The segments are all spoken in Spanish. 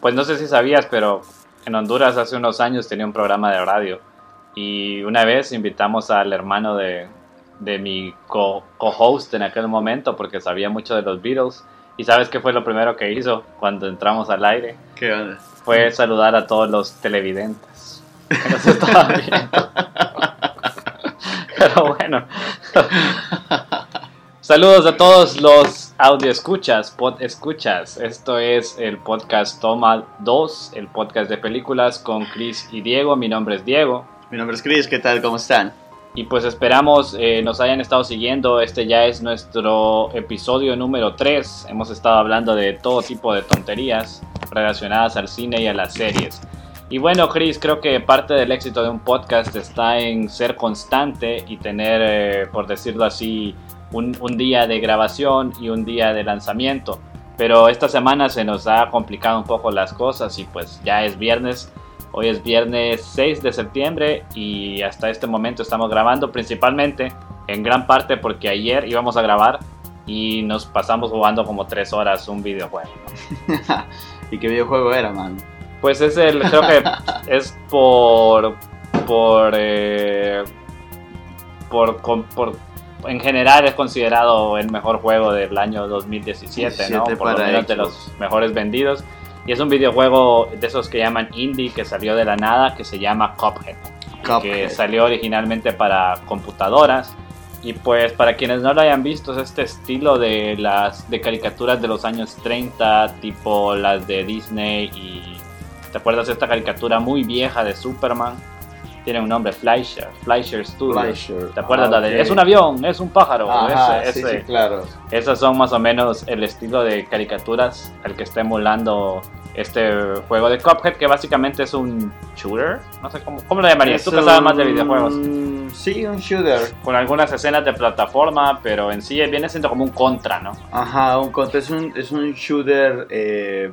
pues no sé si sabías, pero en Honduras hace unos años tenía un programa de radio y una vez invitamos al hermano de, de mi co- co-host en aquel momento porque sabía mucho de los Beatles. ¿Y sabes qué fue lo primero que hizo cuando entramos al aire? ¿Qué onda? Fue saludar a todos los televidentes que nos estaban viendo. Pero bueno. Saludos a todos los audio escuchas, pod escuchas. Esto es el podcast Toma 2, el podcast de películas con Chris y Diego. Mi nombre es Diego. Mi nombre es Chris, ¿qué tal? ¿Cómo están? Y pues esperamos eh, nos hayan estado siguiendo. Este ya es nuestro episodio número 3. Hemos estado hablando de todo tipo de tonterías relacionadas al cine y a las series. Y bueno, Chris, creo que parte del éxito de un podcast está en ser constante y tener, eh, por decirlo así, un, un día de grabación y un día de lanzamiento. Pero esta semana se nos ha complicado un poco las cosas y pues ya es viernes. Hoy es viernes 6 de septiembre y hasta este momento estamos grabando principalmente en gran parte porque ayer íbamos a grabar y nos pasamos jugando como 3 horas un videojuego. ¿Y qué videojuego era, man? Pues es el, creo que es por, por, eh, por, con- por, en general es considerado el mejor juego del año 2017, ¿no? 17 Por lo menos de los mejores vendidos. Y es un videojuego de esos que llaman indie que salió de la nada, que se llama Cuphead que Cuphead. salió originalmente para computadoras. Y pues para quienes no lo hayan visto, es este estilo de las de caricaturas de los años 30, tipo las de Disney y ¿te acuerdas de esta caricatura muy vieja de Superman? Tiene un nombre, Fleischer, Fleischer Studios. Fleischer. ¿Te acuerdas Ah, la de es un avión, es un pájaro? Ajá, Ese- sí, ese- sí, claro. Esas son más o menos el estilo de caricaturas al que está emulando este juego de Cuphead, que básicamente es un shooter. No sé cómo, cómo lo llamarías. Tú que Es sabes más de videojuegos. Sí, un shooter. Con algunas escenas de plataforma, pero en sí viene siendo como un contra, ¿no? Ajá, un contra es un, es un shooter eh,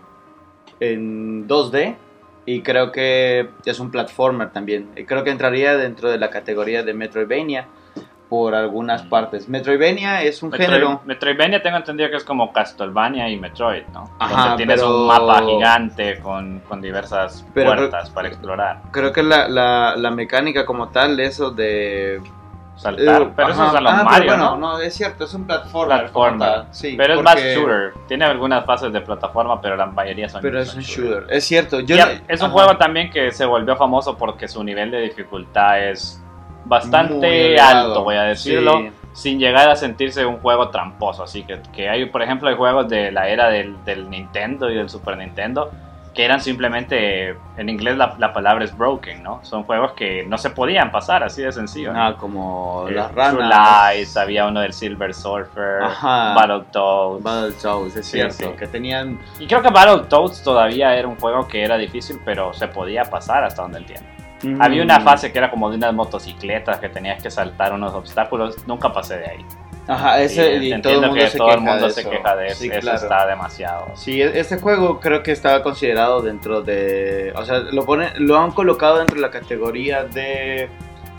en 2D y creo que es un platformer también. Y creo que entraría dentro de la categoría de Metroidvania por algunas partes. Metroidvania es un Metroid- género... Metroidvania tengo entendido que es como Castlevania y Metroid, ¿no? Ajá, Donde tienes pero- un mapa gigante con, con diversas Pero- puertas para explorar. Creo que la, la, la mecánica como tal, eso de... Saltar. Eh, pero eso es a los Ah, pero Mario, bueno, ¿no? no, es cierto, es un platformer. Platformer. Sí, pero es más shooter. Tiene algunas fases de plataforma, pero la mayoría son Pero es un shooter. Es cierto. Yo Ya, no- es un ajá. juego también que se volvió famoso porque su nivel de dificultad es bastante alto, voy a decirlo, Sí. sin llegar a sentirse un juego tramposo. Así que, que hay, por ejemplo, hay juegos de la era del, del Nintendo y del Super Nintendo que eran simplemente, en inglés la, la palabra es broken, ¿no? Son juegos que no se podían pasar, así de sencillo. ¿no? Ah, como Eh, las ranas. Lies, había uno del Silver Surfer, Ajá. Battletoads. Battletoads, es Sí, cierto. sí. Que tenían. Y creo que Battletoads todavía era un juego que era difícil, pero se podía pasar hasta donde entiendo. Había una Mm, fase que era como de unas motocicletas que tenías que saltar unos obstáculos. Nunca pasé de ahí. Ajá, ese. Y Y, todo el mundo que se todo queja el mundo de se eso. queja de eso. Sí, eso claro. está demasiado. Sí, este juego creo que estaba considerado dentro de. O sea, lo, pone, lo han colocado dentro de la categoría de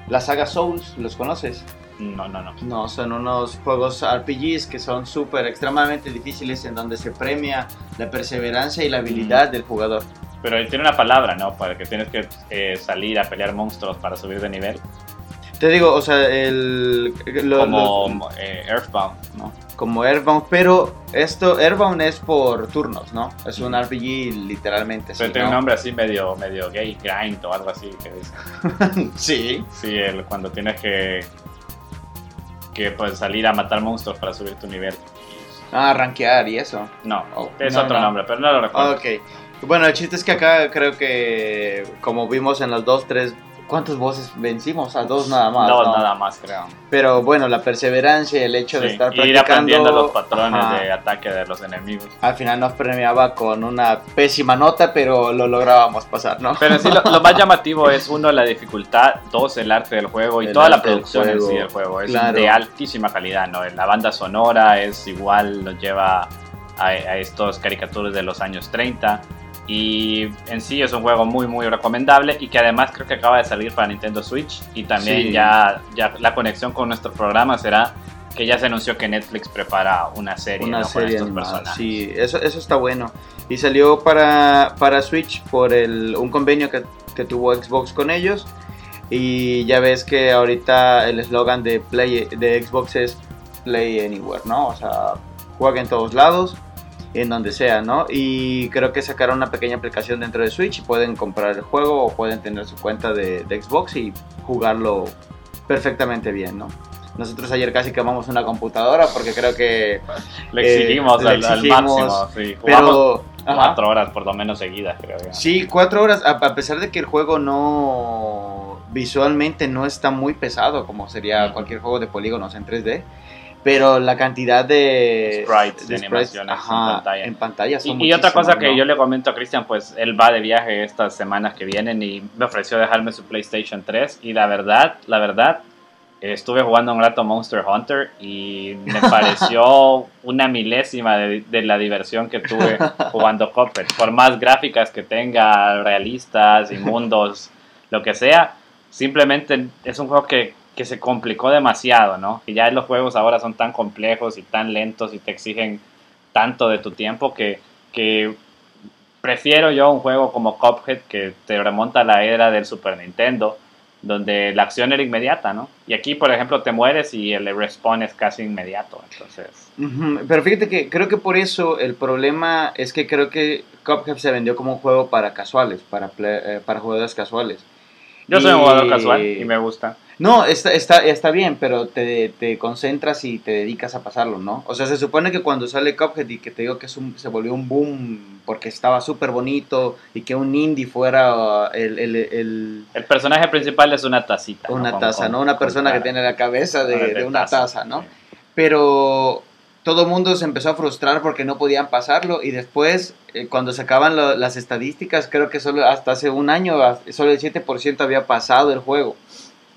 la saga Souls. ¿Los conoces? No, no, no. No, son unos juegos RPGs que son súper extremadamente difíciles en donde se premia la perseverancia y la habilidad del jugador. Pero tiene una palabra, ¿no? Para que tienes que eh, salir a pelear monstruos para subir de nivel. Te digo, o sea, el. lo- como los- eh, Earthbound, ¿no? como Airbound, pero esto, Airbound es por turnos, ¿no? Es un RPG literalmente. Pero tiene un ¿no? nombre así medio, medio gay, grind o algo así. Que dice. Sí. Sí, el, cuando tienes que, que pues, salir a matar monstruos para subir tu nivel. Ah, rankear y eso. No, Oh, es no, otro no. nombre, pero no lo recuerdo. Ok. Bueno, el chiste es que acá creo que, como vimos en las dos, tres. ¿Cuántas voces vencimos? A dos nada más. Dos ¿no? nada más, creo. Pero bueno, la perseverancia y el hecho de estar y practicando. ir aprendiendo los patrones Ajá. de ataque de los enemigos. Al final nos premiaba con una pésima nota, pero lo lográbamos pasar, ¿no? Pero sí, lo, lo más llamativo es uno, la dificultad, dos, el arte del juego y El toda la producción en sí del juego. Es claro. de altísima calidad, ¿no? La banda sonora es igual, nos lleva a, a estos caricaturas de los años 30. Y en sí es un juego muy, muy recomendable y que además creo que acaba de salir para Nintendo Switch. Y también Sí. ya, ya la conexión con nuestro programa será que ya se anunció que Netflix prepara una serie, Una ¿no? con serie estos animada. personajes. Sí, eso, eso está bueno. Y salió para, para Switch por el, un convenio que, que tuvo Xbox con ellos. Y ya ves que ahorita el eslogan de, Play, de Xbox es Play Anywhere, ¿no? O sea, juega en todos lados, en donde sea, ¿no? Y creo que sacaron una pequeña aplicación dentro de Switch y pueden comprar el juego o pueden tener su cuenta de, de Xbox y jugarlo perfectamente bien, ¿no? Nosotros ayer casi quemamos una computadora porque creo que... Le Eh, exigimos, le al, al exigimos, máximo. Sí. Pero... ajá. cuatro horas por lo menos seguidas, creo. ya. Sí, cuatro horas, a, a pesar de que el juego no visualmente no está muy pesado como sería cualquier juego de polígonos en 3D, pero la cantidad de Sprites, de animaciones en ajá, pantalla. en pantalla son Y, y otra cosa muchísimos, que ¿no? yo le comento a Cristian, pues él va de viaje estas semanas que vienen y me ofreció dejarme su PlayStation 3 y la verdad, la verdad, estuve jugando un rato Monster Hunter y me pareció una milésima de, de la diversión que tuve jugando Cuphead. Por más gráficas que tenga, realistas y mundos, lo que sea, simplemente es un juego que, que se complicó demasiado, ¿no? Que ya los juegos ahora son tan complejos y tan lentos y te exigen tanto de tu tiempo que, que prefiero yo un juego como Cuphead que te remonta a la era del Super Nintendo, donde la acción era inmediata, ¿no? Y aquí, por ejemplo, te mueres y el respawn es casi inmediato, entonces... Pero fíjate que creo que por eso el problema es que creo que Cuphead se vendió como un juego para casuales, para, ple- eh, para jugadores casuales. Yo soy un jugador casual y me gusta. No, está, está, está bien, pero te, te concentras y te dedicas a pasarlo, ¿no? O sea, se supone que cuando sale Cuphead y que te digo que es un- se volvió un boom porque estaba súper bonito y que un indie fuera uh, el, el- el- El personaje principal es una tacita. ¿no? una Con- taza, con- ¿no? Una con persona que tiene la cabeza de, de una taza, ¿no? sí. Pero todo el mundo se empezó a frustrar porque no podían pasarlo y después eh, cuando sacaban lo- las estadísticas creo que solo hasta hace un año solo el 7% había pasado el juego.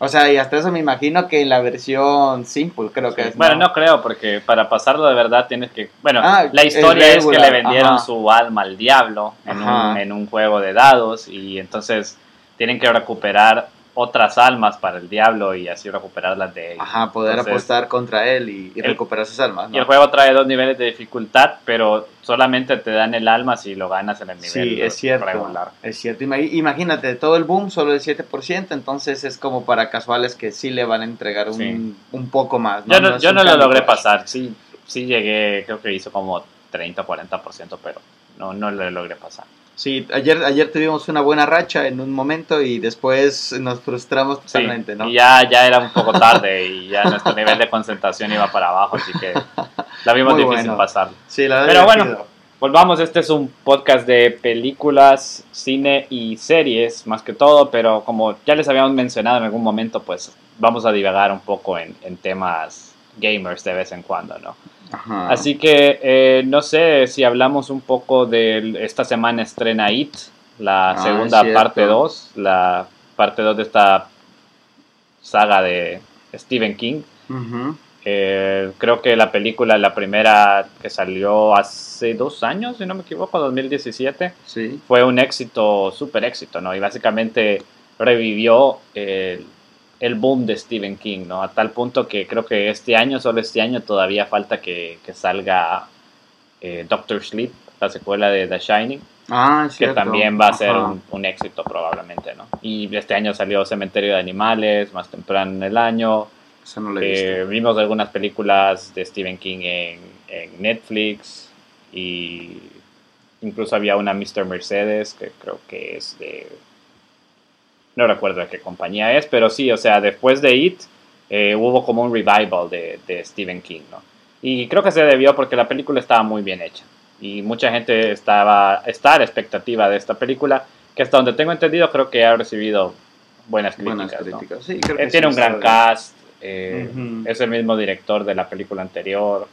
O sea, y hasta eso me imagino que en la versión simple creo que Sí. es. Bueno, no creo, porque para pasarlo de verdad tienes que... Bueno, Ah, la historia es que le vendieron ajá. su alma al diablo en un, en un juego de dados y entonces tienen que recuperar otras almas para el diablo y así recuperarlas de ellos. Ajá, poder Entonces, apostar contra él y, y el- recuperar sus almas, Y ¿no? el juego trae dos niveles de dificultad, pero solamente te dan el alma si lo ganas en el nivel Sí, es cierto. regular. Es cierto. Ima- Imagínate, todo el boom solo el 7%, entonces es como para casuales que sí le van a entregar un, Sí. un poco más. Yo no, es yo no lo logré Crush. pasar, sí, sí llegué, creo que hizo como 30 o 40%, pero no, no lo logré pasar. Sí, ayer, ayer tuvimos una buena racha en un momento y después nos frustramos Sí, totalmente, ¿no? Y ya, ya era un poco tarde y ya nuestro nivel de concentración iba para abajo, así que la vimos Muy difícil bueno. pasarlo. Sí, la Pero bueno. Volvamos, este es un podcast de películas, cine y series, más que todo, pero como ya les habíamos mencionado en algún momento, pues vamos a divagar un poco en, en temas gamers de vez en cuando, ¿no? Ajá. Así que no no sé si hablamos un poco de esta semana estrena It, la Ah, segunda parte 2, la parte 2 de esta saga de Stephen King. Eh, creo que la película, la primera que salió hace dos años, si no me equivoco, 2017, Sí. fue un éxito, súper éxito, ¿no? Y básicamente revivió el, el boom de Stephen King, ¿no? A tal punto que creo que este año, solo este año, todavía falta que, que salga eh, Doctor Sleep, la secuela de The Shining, Ah, que cierto. también va a ser un, un éxito probablemente, ¿no? Y este año salió Cementerio de Animales, más temprano en el año. Eso no Eh, vimos algunas películas de Stephen King en, en Netflix y incluso había una Mr. Mercedes que creo que es de... No recuerdo de qué compañía es, pero sí, o sea, después de It eh, hubo como un revival de, de Stephen King, ¿no? Y creo que se debió porque la película estaba muy bien hecha y mucha gente estaba está a la expectativa de esta película que hasta donde tengo entendido creo que ha recibido buenas críticas, Buenas ¿no? críticas. Sí, creo Eh, que tiene sí, un gran cast, eh, es el mismo director de la película anterior.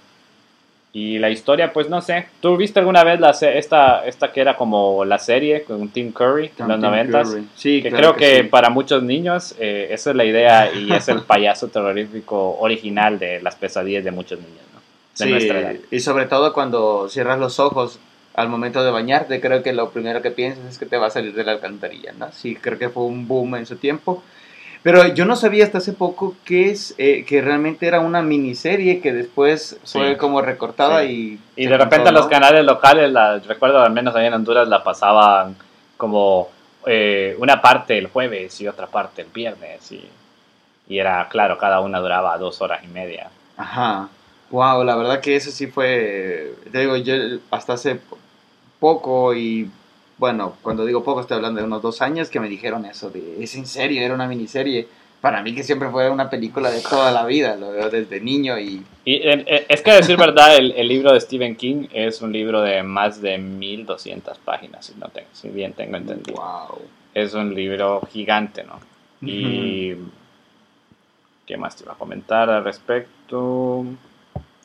Y la historia, pues no sé. ¿Tú viste alguna vez la se- esta, esta que era como la serie con Tim Curry en los noventas? Sí, Que claro creo que, sí. para muchos niños eh, esa es la idea y es el payaso terrorífico original de las pesadillas de muchos niños, ¿no? De Sí, nuestra edad. y sobre todo cuando cierras los ojos al momento de bañarte, creo que lo primero que piensas es que te va a salir de la alcantarilla, ¿no? Sí, creo que fue un boom en su tiempo. Pero yo no sabía hasta hace poco que es eh, que realmente era una miniserie que después Sí. fue como recortada Sí. y... Y de repente los canales locales, la, recuerdo al menos ahí en Honduras, la pasaban como eh, una parte el jueves y otra parte el viernes. Y, y era, claro, cada una duraba dos horas y media. Ajá. Wow, la verdad que eso sí fue, te digo, yo hasta hace poco y bueno, cuando digo poco estoy hablando de unos dos años que me dijeron eso de, es en serio, era una miniserie. Para mí que siempre fue una película de toda la vida, lo veo desde niño y... Y eh, eh, es que a decir verdad, el, el libro de Stephen King es un libro de más de 1200 páginas, si, no tengo, si bien tengo entendido. Wow. Es un libro gigante, ¿no? Y... ¿Qué más te iba a comentar al respecto?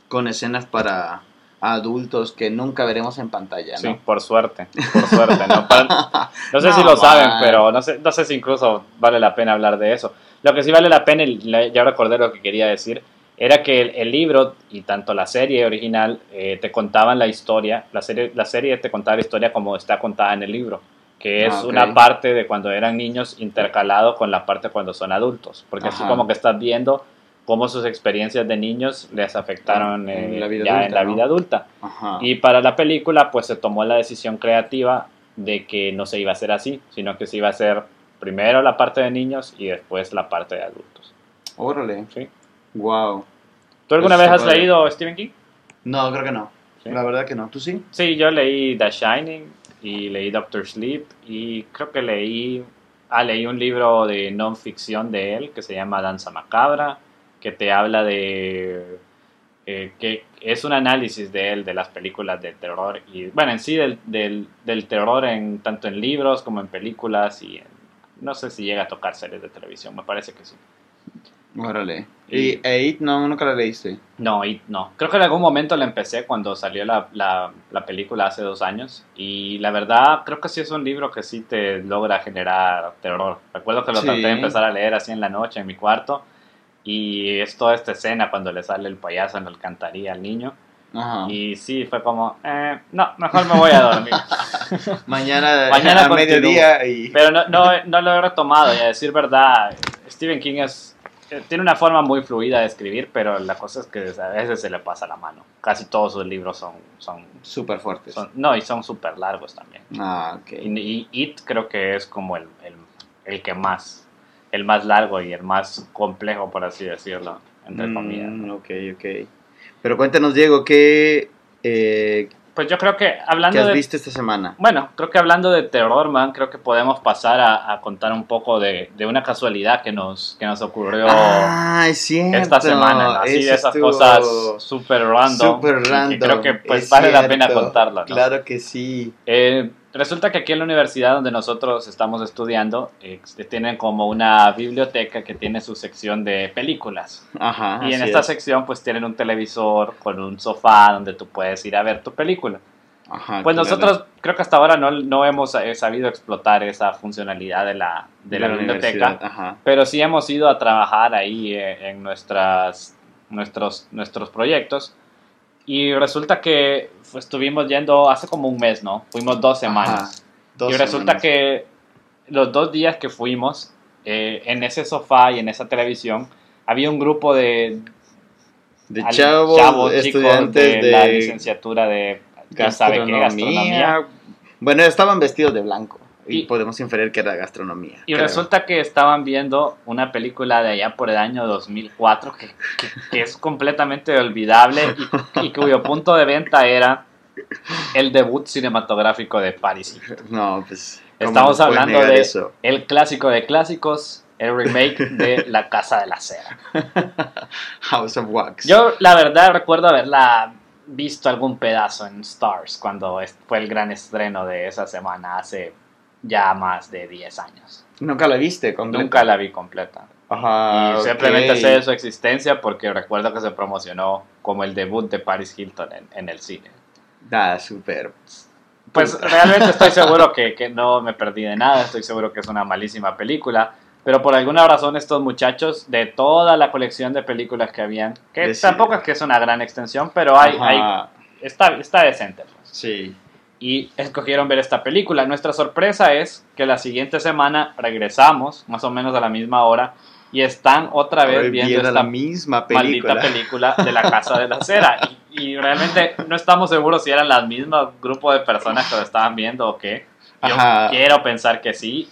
Con escenas para adultos que nunca veremos en pantalla, ¿no? Sí, por suerte, por suerte, ¿no? Para- no sé No, si lo saben, man. pero no sé, no sé si incluso vale la pena hablar de eso. Lo que sí vale la pena, y ya recordé lo que quería decir, era que el, el libro y tanto la serie original eh, te contaban la historia, la serie, la serie te contaba la historia como está contada en el libro, que es Ah, ok. una parte de cuando eran niños intercalado con la parte cuando son adultos, porque así Ajá. como que estás viendo cómo sus experiencias de niños les afectaron En eh, la vida ya en adulta, la ¿no? vida adulta. Ajá. Y para la película, pues se tomó la decisión creativa de que no se iba a hacer así, sino que se iba a hacer primero la parte de niños y después la parte de adultos. Órale. ¿sí? Wow. ¿Tú alguna Eso vez has leído Stephen King? No, creo que no. Sí. La verdad que no. ¿Tú sí? Sí, yo leí The Shining y leí Doctor Sleep y creo que leí, ah, leí un libro de non ficción de él que se llama Danza Macabra, que te habla de eh, que es un análisis de él de las películas de terror y bueno en sí del, del, del terror en tanto en libros como en películas y en- no sé si llega a tocar series de televisión, me parece que sí. Órale. Y- ¿Y Eight no, nunca la leíste? No, y no. Creo que en algún momento la empecé cuando salió la, la, la película hace dos años. Y la verdad, creo que sí es un libro que sí te logra generar terror. Recuerdo que lo Sí. traté de empezar a leer así en la noche en mi cuarto. Y es toda esta escena cuando le sale el payaso en la alcantarilla al niño. Ajá. Y sí, fue como, eh, no, mejor me voy a dormir. Mañana, Mañana a mediodía y... Pero no, no, no lo he retomado. Y a decir verdad, Stephen King es, eh, tiene una forma muy fluida de escribir, pero la cosa es que a veces se le pasa la mano. Casi todos sus libros son, son, Súper fuertes. son- no, y son súper largos también. Ah, ok. Y, y It creo que es como el, el, el que más, el más largo y el más complejo, por así decirlo, entre comillas. Mm, ok, ok. Pero cuéntanos, Diego, ¿qué, eh, Pues yo creo que ¿qué hablando has de... visto esta semana? Bueno, creo que hablando de terror, man, creo que podemos pasar a, a contar un poco de, de una casualidad que nos, que nos ocurrió Ah, es cierto. esta semana, ¿no? así Eso de esas cosas súper random, Súper y que random. creo que pues es vale la pena cierto. contarlo, ¿no? Claro que sí. Eh, resulta que aquí en la universidad donde nosotros estamos estudiando eh, tienen como una biblioteca que tiene su sección de películas Ajá. y en esta es. sección pues tienen un televisor con un sofá donde tú puedes ir a ver tu película. Ajá, Pues nosotros creo que hasta ahora no, no hemos eh, sabido explotar esa funcionalidad de la, de la biblioteca, Ajá. pero sí hemos ido a trabajar ahí eh, en nuestras, nuestros, nuestros proyectos. Y resulta que pues, estuvimos yendo hace como un mes, ¿no? Fuimos dos semanas. Dos y resulta semanas. que los dos días que fuimos, eh, en ese sofá y en esa televisión, había un grupo de De chavos, estudiantes de, la licenciatura de quién sabe qué, gastronomía. gastronomía. Bueno, estaban vestidos de blanco. Y, Y- podemos inferir que era gastronomía. Y creo. resulta que estaban viendo una película de allá por el año 2004 que, que- que es completamente olvidable y, y cuyo punto de venta era el debut cinematográfico de Paris. No, pues. ¿cómo Estamos hablando de eso? el clásico de clásicos, el remake de La Casa de la Cera. House of Wax. Yo, la verdad, recuerdo haberla visto algún pedazo en Stars cuando fue el gran estreno de esa semana hace ya más de 10 años. Nunca la viste, completa? Nunca la vi completa. Ajá. y ok. simplemente sé de su existencia porque recuerdo que se promocionó como el debut de Paris Hilton en, en el cine. Ah, súper. Pues realmente estoy seguro que, que no me perdí de nada, estoy seguro que es una malísima película, pero por alguna razón estos muchachos de toda la colección de películas que habían, que Deciden. tampoco es que es una gran extensión, pero hay, hay está, está decente. pues. Sí. Y escogieron ver esta película. Nuestra sorpresa es que la siguiente semana regresamos, más o menos a la misma hora, y están otra vez viendo esta la misma película. maldita película de la Casa de la Cera. Y, y realmente no estamos seguros si eran las mismas grupo de personas que lo estaban viendo o qué. Yo Ajá. quiero pensar que sí,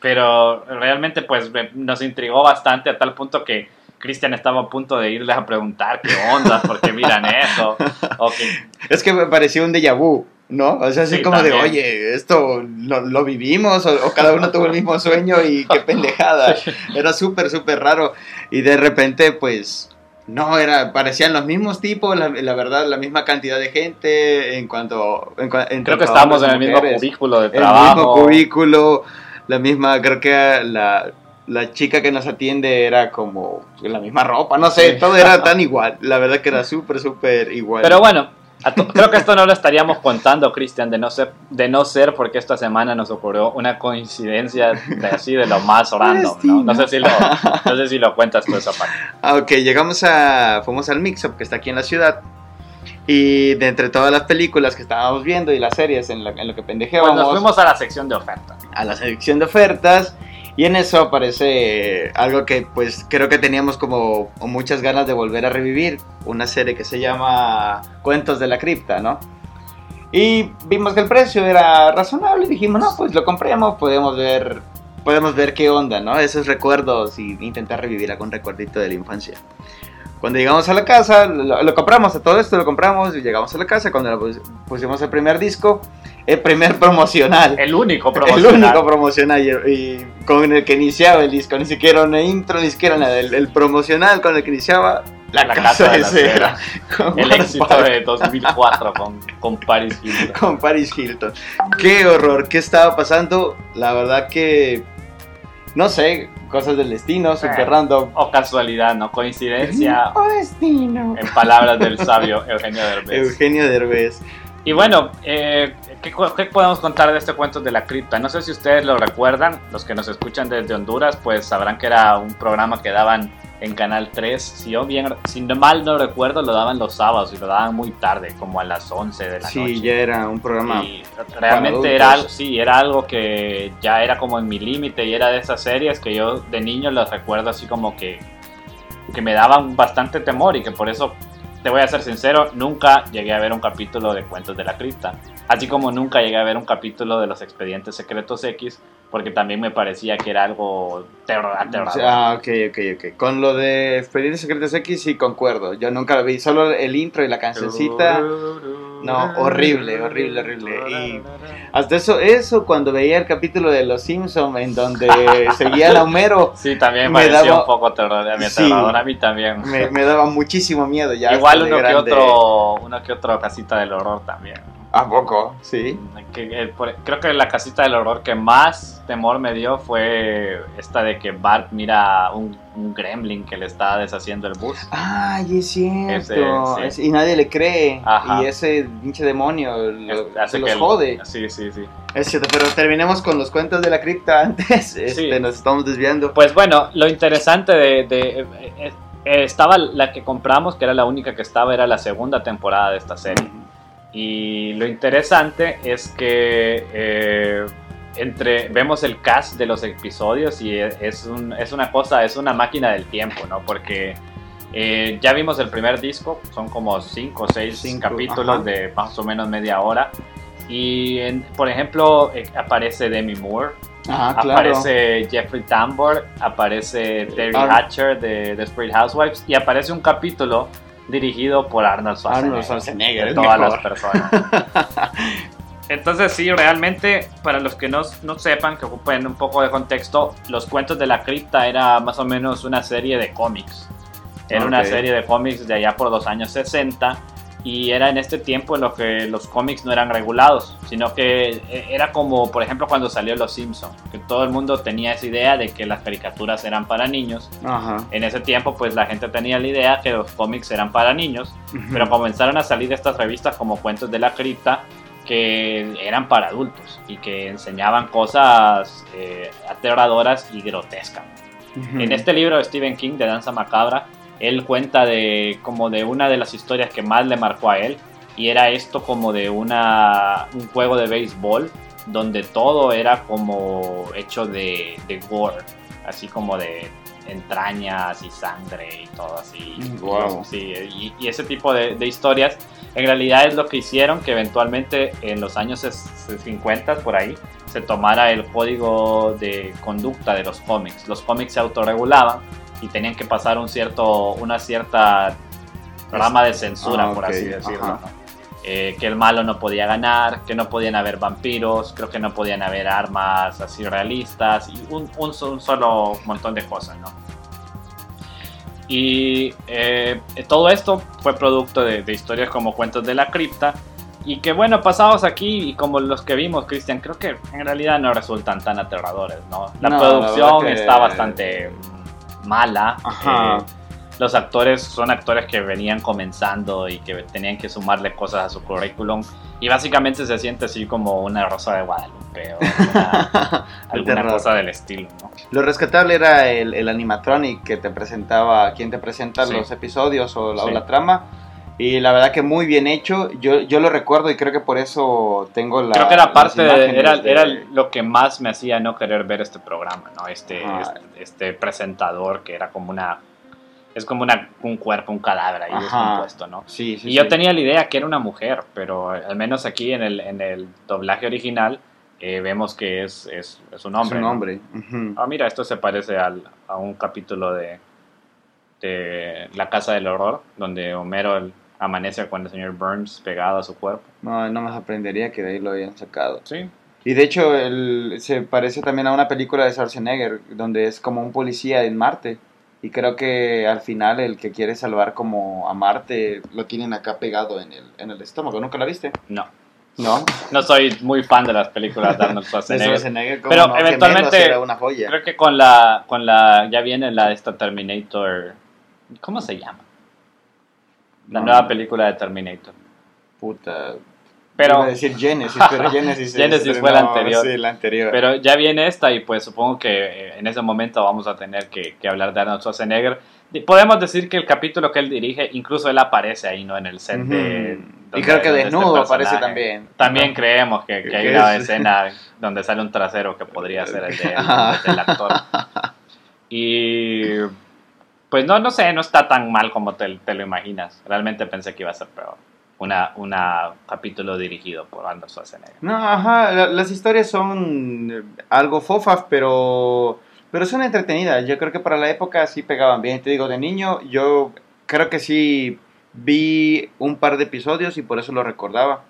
pero realmente pues nos intrigó bastante a tal punto que Cristian estaba a punto de irles a preguntar qué onda, por qué miran eso, o que Es que me pareció un déjà vu, ¿no? O sea, así Sí, como de, oye, esto lo, lo vivimos o, o cada uno tuvo el mismo sueño y qué pendejada. Era súper, súper raro. Y de repente, pues, no, era, parecían los mismos tipos, la, la verdad, la misma cantidad de gente en cuanto... En, entre creo que estábamos en el mismo cubículo de El trabajo. mismo cubículo, la misma, creo que la, la chica que nos atiende era como la misma ropa, no sé, Sí. todo era tan igual. La verdad que era súper, súper igual. Pero bueno, creo que esto no lo estaríamos contando, Cristian, de no ser, de no ser porque esta semana nos ocurrió una coincidencia de así de lo más random, ¿no? No sé si lo, no sé si lo cuentas tú esa parte. Ah, ok, llegamos a. Fuimos al Mix-Up que está aquí en la ciudad. Y de entre todas las películas que estábamos viendo y las series en, la- en lo que Pues pendejeábamos nos fuimos a la sección de ofertas. a la selección de ofertas. Y en eso aparece algo que pues creo que teníamos como muchas ganas de volver a revivir. Una serie que se llama Cuentos de la Cripta, ¿no? Y vimos que el precio era razonable y dijimos, no, pues lo compremos, podemos ver, podemos ver qué onda, ¿no? Esos recuerdos y intentar revivir algún recuerdito de la infancia. Cuando llegamos a la casa, lo, lo compramos, a todo esto lo compramos y llegamos a la casa. Cuando pusimos el primer disco, el primer promocional. El único El promocional. único promocional y, y con el que iniciaba el disco, ni siquiera una intro, ni siquiera nada. El, el promocional con el que iniciaba la, La casa, de la cera. El éxito de 2004 con, con Paris Hilton. Con Paris Hilton. Qué horror, qué estaba pasando. La verdad que, no sé, cosas del destino, super Eh. random. O casualidad, ¿no? Coincidencia, Oh, destino. en palabras del sabio Eugenio Derbez. Eugenio Derbez. Y bueno, eh, ¿qué, qué podemos contar de este cuento de la cripta? No sé si ustedes lo recuerdan, los que nos escuchan desde Honduras, pues sabrán que era un programa que daban en Canal 3. Si yo bien, si mal no recuerdo, lo daban los sábados y lo daban muy tarde, como a las 11 de la Sí, noche. ya era un programa. Y realmente era, algo- sí, era algo que ya era como en mi límite y era de esas series que yo de niño las recuerdo así como que, que me daban bastante temor y que por eso, te voy a ser sincero, nunca llegué a ver un capítulo de Cuentos de la Cripta. Así como nunca llegué a ver un capítulo de los Expedientes Secretos X porque también me parecía que era algo terror, aterrador. Ah, ok, ok, ok. Con lo de Expedientes Secretos X sí concuerdo. Yo nunca lo vi, solo el intro y la cancioncita. No, horrible, horrible, horrible. Y hasta eso, eso cuando veía el capítulo de Los Simpsons en donde seguían a Homero, Sí, también me parecía daba- un poco terror, a mí Sí. a mí también. me, me daba muchísimo miedo ya. Igual uno que otro, uno que otro casita del horror también. ¿A poco? Sí. Eh, creo que la casita del horror que más temor me dio fue esta de que Bart mira un, un gremlin que le está deshaciendo el bus. Ay, es cierto. Ese, sí. Y nadie le cree. Ajá. Y ese pinche demonio lo- Es- hace se los que el- jode. Sí, sí, sí. Es cierto, pero terminemos con los cuentos de la cripta antes. Este, Nos estamos desviando. Pues bueno, lo interesante de... de- eh, eh, eh, estaba la que compramos, que era la única que estaba, era la segunda temporada de esta serie. Y lo interesante es que eh, entre vemos el cast de los episodios y es, un- es una cosa, es una máquina del tiempo, ¿no? Porque eh, ya vimos el primer disco, son como 5 o 6 Cinco, capítulos ajá. de más o menos media hora. Y en- por ejemplo, eh, aparece Demi Moore, Ajá, claro. aparece Jeffrey Tambor, aparece Terry Hatcher de Desperate Housewives y aparece un capítulo dirigido por Arnold Schwarzenegger. Arnold Schwarzenegger, de todas mejor. las personas. Entonces sí, realmente, para los que no, no sepan, que ocupen un poco de contexto, Los Cuentos de la Cripta era más o menos una serie de cómics. Era una serie de cómics de allá por los años 60 y era en este tiempo en lo que los cómics no eran regulados, sino que eh, era como, por ejemplo, cuando salió Los Simpsons, que todo el mundo tenía esa idea de que las caricaturas eran para niños. Ajá. En ese tiempo, pues la gente tenía la idea que los cómics eran para niños, pero comenzaron a salir estas revistas como Cuentos de la Cripta que eran para adultos y que enseñaban cosas eh, aterradoras y grotescas. En este libro de Stephen King de Danza Macabra, él cuenta de como de una de las historias que más le marcó a él y era esto como de una, un juego de béisbol donde todo era como hecho de, de gore, así como de entrañas y sangre y todo así. Wow. Sí, y, y ese tipo de, de historias en realidad es lo que hicieron que eventualmente en los años 50 por ahí se tomara el código de conducta de los cómics. Los cómics se autorregulaban y tenían que pasar un cierto, una cierta rama de censura, Ah, por así decirlo. Eh, que el malo no podía ganar, que no podían haber vampiros, creo que no podían haber armas así realistas y un, un so- un solo montón de cosas, ¿no? Y eh, todo esto fue producto de, de historias como Cuentos de la Cripta. Y que bueno, pasados aquí y como los que vimos, Cristian, creo que en realidad no resultan tan aterradores, ¿no? La No, producción está bastante mm, mala. Ajá. eh, los actores son actores que venían comenzando y que tenían que sumarle cosas a su currículum. Y básicamente se siente así como una rosa de Guadalupe o una- alguna terror. cosa del estilo, ¿no? Lo rescatable era el, el animatronic que te presentaba, quien te presenta Sí. los episodios o la, o Sí. la trama. Y la verdad que muy bien hecho. Yo, yo lo recuerdo y creo que por eso tengo la. Creo que era parte de, era, de- era lo que más me hacía no querer ver este programa, ¿no? Este, este, este presentador que era como una es como una, un cuerpo, un cadáver ahí descompuesto, ¿no? Sí, sí. y yo tenía la idea que era una mujer, pero al menos aquí en el, en el doblaje original eh, vemos que es, es, es un hombre. Es un ¿no? hombre. Ah, mira, esto se parece al- a un capítulo de, de La Casa del Horror, donde Homero el- amanece con el señor Burns pegado a su cuerpo. No, no me sorprendería que de ahí lo hayan sacado. Sí, Y de hecho, el- se parece también a una película de Schwarzenegger, donde es como un policía en Marte. Y creo que al final el que quiere salvar como a Marte lo tienen acá pegado en el, en el estómago. ¿Nunca la viste? no. No. No soy muy fan de las películas de Arnold De Schwarzenegger. Schwarzenegger, ¿cómo Pero no? eventualmente- una joya. Creo que con la, con la, ya viene la de esta Terminator, ¿cómo se llama? La No, nueva no. película de Terminator. Puta. Pero, Iba a decir Genesis, pero Genesis, Genesis fue la anterior. Sí, la anterior. pero ya viene esta y pues supongo que eh, en ese momento vamos a tener que, que hablar de Arnold Schwarzenegger. Podemos decir que el capítulo que él dirige, incluso él aparece ahí, ¿no? En el set de... Donde- y creo que donde este desnudo aparece también. También creemos que, que hay una es- escena donde sale un trasero que podría ser el, de- el del actor. Y pues no, no sé, no está tan mal como te, lo imaginas. Realmente pensé que iba a ser peor. Una, una capítulo dirigido por Arnold Schwarzenegger. No, ajá, la- las historias son eh, algo fofas, pero, pero son entretenidas. Yo creo que para la época sí pegaban bien. Te digo, de niño yo creo que sí vi un par de episodios y por eso lo recordaba.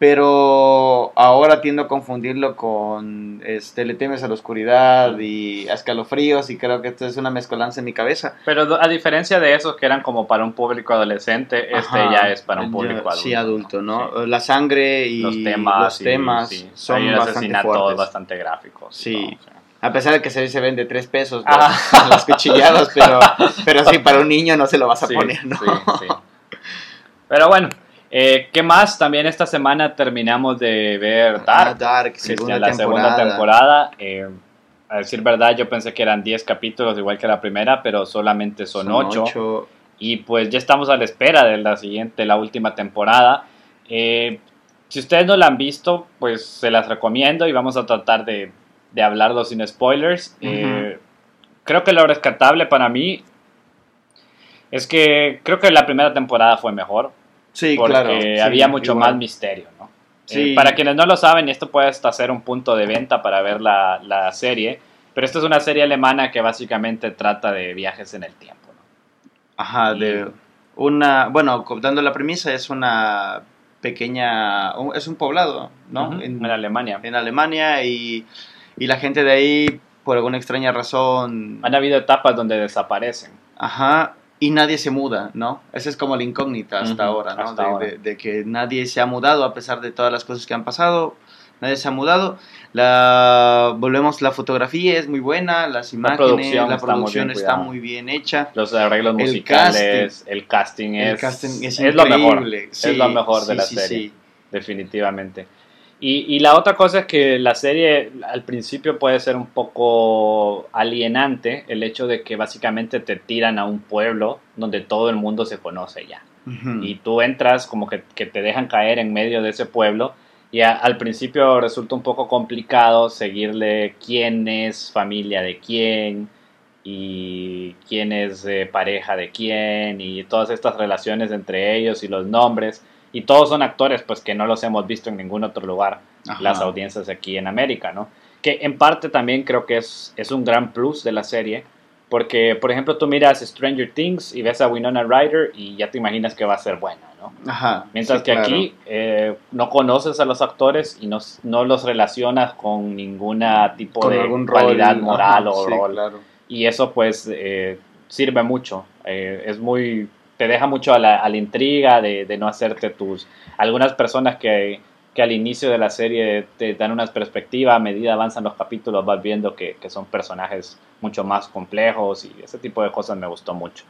Pero ahora tiendo a confundirlo con este, Le temes a la oscuridad y a escalofríos y creo que esto es una mezcolanza en mi cabeza. Pero a diferencia de esos que eran como para un público adolescente, este ya es para un público adulto. Sí, adulto, ¿no? Sí. La sangre y Los temas, los y- temas sí. son bastante fuertes. bastante gráficos. Sí. todo, A pesar de que se, se vende tres pesos Ajá. los, los cuchillados, pero, pero sí, para un niño no se lo vas a poner, ¿no? sí, sí. Pero bueno, eh, ¿qué más? También esta semana terminamos de ver Ah, Dark, Dark, Cristian, segunda la temporada. segunda temporada. Eh, a decir verdad, yo pensé que eran 10 capítulos, igual que la primera, pero solamente son 8. ocho. Y pues ya estamos a la espera de la siguiente, la última temporada. Eh, si ustedes no la han visto, pues se las recomiendo y vamos a tratar de, de hablarlo sin spoilers. Eh, creo que lo rescatable para mí es que creo que la primera temporada fue mejor Sí, porque claro. había mucho igual. más misterio, ¿no? Sí. Eh, para quienes no lo saben, esto puede hasta ser un punto de venta para ver la, la serie, pero esta es una serie alemana que básicamente trata de viajes en el tiempo, ¿no? Ajá, de una, bueno, dando la premisa, es una pequeña, es un poblado, ¿no? En, en Alemania. en Alemania y, y la gente de ahí, por alguna extraña razón, Han habido etapas donde desaparecen. Ajá, y nadie se muda, ¿no? Esa es como la incógnita hasta Ujú, ahora, ¿no? hasta de, ahora. de- de que nadie se ha mudado a pesar de todas las cosas que han pasado. Nadie se ha mudado. La, volvemos, la fotografía es muy buena, las imágenes, producción la está muy producción bien está muy bien hecha. Los arreglos El musicales, el casting es, El casting es, es lo mejor. increíble. es Sí, lo mejor de sí, la sí, serie, sí. definitivamente. Y, y la otra cosa es que la serie al principio puede ser un poco alienante el hecho de que básicamente te tiran a un pueblo donde todo el mundo se conoce ya. Y tú entras como que, que te dejan caer en medio de ese pueblo y a- al principio resulta un poco complicado seguirle quién es familia de quién y quién es eh, pareja de quién y todas estas relaciones entre ellos y los nombres y todos son actores pues que no los hemos visto en ningún otro lugar Ajá. las audiencias aquí en América, ¿no? Que en parte también creo que es, es un gran plus de la serie, porque, por ejemplo, tú miras Stranger Things y ves a Winona Ryder y ya te imaginas que va a ser buena, ¿no? Ajá. Mientras sí, que claro. aquí eh, no conoces a los actores y no, no los relacionas con ninguna tipo Con de algún rol, cualidad moral ajá, o sí, rol. claro. Y eso pues eh, sirve mucho. Eh, es muy... Te deja mucho a la, intriga de, no hacerte tus... Algunas personas que, que al inicio de la serie te dan una perspectiva, a medida avanzan los capítulos vas viendo que, que son personajes mucho más complejos y ese tipo de cosas me gustó mucho.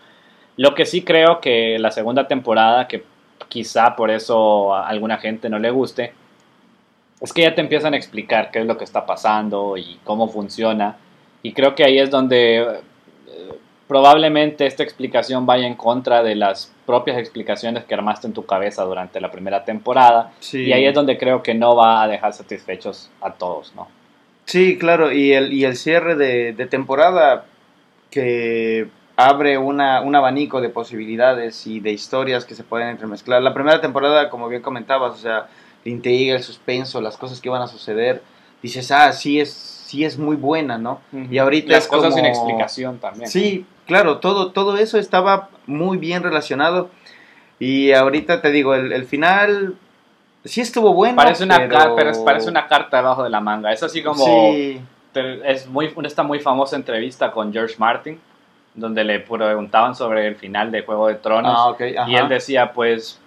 Lo que sí creo que la segunda temporada, que quizá por eso a alguna gente no le guste, es que ya te empiezan a explicar qué es lo que está pasando y cómo funciona. Y creo que ahí es donde probablemente esta explicación vaya en contra de las propias explicaciones que armaste en tu cabeza durante la primera temporada. Sí. Y ahí es donde creo que no va a dejar satisfechos a todos, ¿no? Sí, claro, y el, y el cierre de, de temporada que abre una, un abanico de posibilidades y de historias que se pueden entremezclar. La primera temporada, como bien comentabas, o sea, la intriga, el suspenso, las cosas que van a suceder, dices, ah, sí es, sí es muy buena, ¿no? Y ahorita las es cosas como- sin explicación también. Sí, claro, todo, todo eso estaba muy bien relacionado. Y ahorita te digo, el, el final sí estuvo bueno. Parece una, pero... pero parece una carta debajo de la manga. Es así como... Sí, es muy, esta muy famosa entrevista con George Martin, donde le preguntaban sobre el final de Juego de Tronos. ah, y él decía, pues,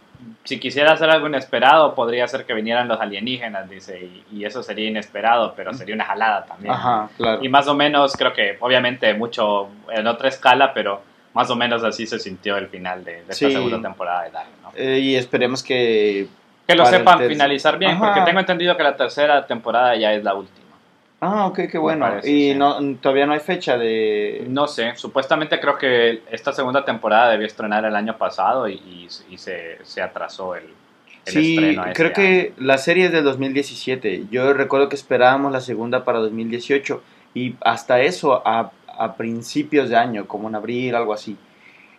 si quisiera hacer algo inesperado, podría ser que vinieran los alienígenas, dice, y, y eso sería inesperado, pero sería una jalada también. Ajá, claro. Y más o menos, creo que, obviamente, mucho en otra escala, pero más o menos así se sintió el final de, de esta Sí. segunda temporada de Dark, ¿no? Eh, y esperemos que... Que lo sepan finalizar bien, Ajá. porque tengo entendido que la tercera temporada ya es la última. Ah, ok, qué bueno. parece, y sí. no, todavía no hay fecha de... No sé, supuestamente creo que esta segunda temporada debió estrenar el año pasado y, y- y se, se atrasó el, el Sí, estreno. este creo año. que la serie es del 2017. Yo recuerdo que esperábamos la segunda para 2018 y hasta eso a, a principios de año, como en abril, algo así.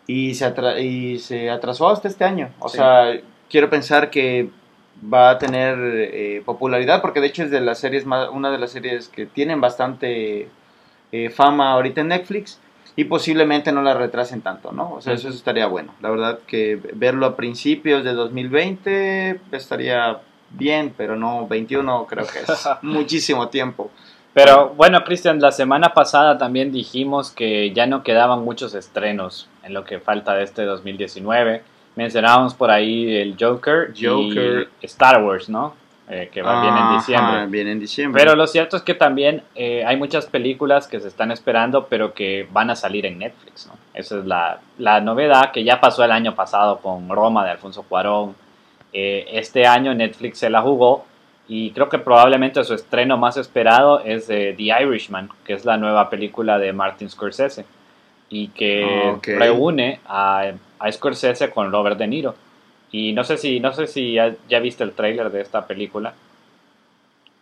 Y se, atra- y se atrasó hasta este año. O Sí. sea, quiero pensar que va a tener eh, popularidad porque de hecho es de las series más, una de las series que tienen bastante eh, fama ahorita en Netflix y posiblemente no la retrasen tanto, ¿no? O sea, eso estaría bueno. La verdad que verlo a principios de 2020 estaría bien, pero no 21 creo que es muchísimo tiempo. Pero bueno, Cristian, la semana pasada también dijimos que ya no quedaban muchos estrenos en lo que falta de este 2019. Mencionábamos por ahí el Joker, Joker. y Star Wars, ¿no? Eh, que va bien en diciembre. Viene en diciembre. Pero lo cierto es que también eh, hay muchas películas que se están esperando, pero que van a salir en Netflix, ¿no? Esa es la, la novedad que ya pasó el año pasado con Roma de Alfonso Cuarón. Eh, este año Netflix se la jugó y creo que probablemente su estreno más esperado es The Irishman, que es la nueva película de Martin Scorsese y que Ah, reúne a, a Scorsese con Robert De Niro. Y no sé si, no sé si ya, ya viste el tráiler de esta película.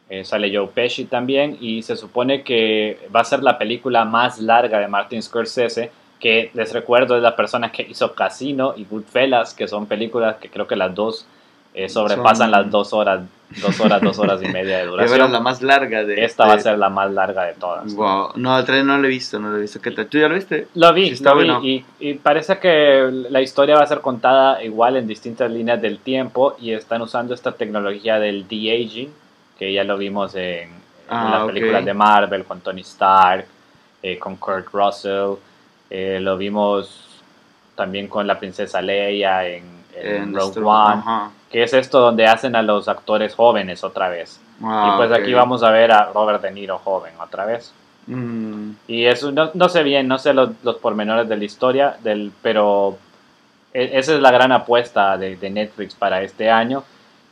Eh, sale Joe Pesci también y se supone que va a ser la película más larga de Martin Scorsese, que les recuerdo es la persona que hizo Casino y Goodfellas, que son películas que creo que las dos eh, sobrepasan Son- las dos horas, dos horas, dos horas y media de duración. la más larga de... Esta va a ser la más larga de todas. Wow. No, el trailer no lo he visto, no lo he visto. ¿Qué tal? ¿Tú ya lo viste? Lo vi, Sí, está lo vi, bueno. y, y parece que la historia va a ser contada igual en distintas líneas del tiempo y están usando esta tecnología del de-aging, que ya lo vimos en, en Ah, las películas de Marvel, con Tony Stark, eh, con Kurt Russell, eh, lo vimos también con la princesa Leia en, en En Rogue One, Ajá. Que es esto donde hacen a los actores jóvenes otra vez. Ah, y pues ok. aquí vamos a ver a Robert De Niro joven otra vez. Mm, Y eso no, no sé bien, no sé los, los pormenores de la historia, del, pero e- esa es la gran apuesta de, de Netflix para este año.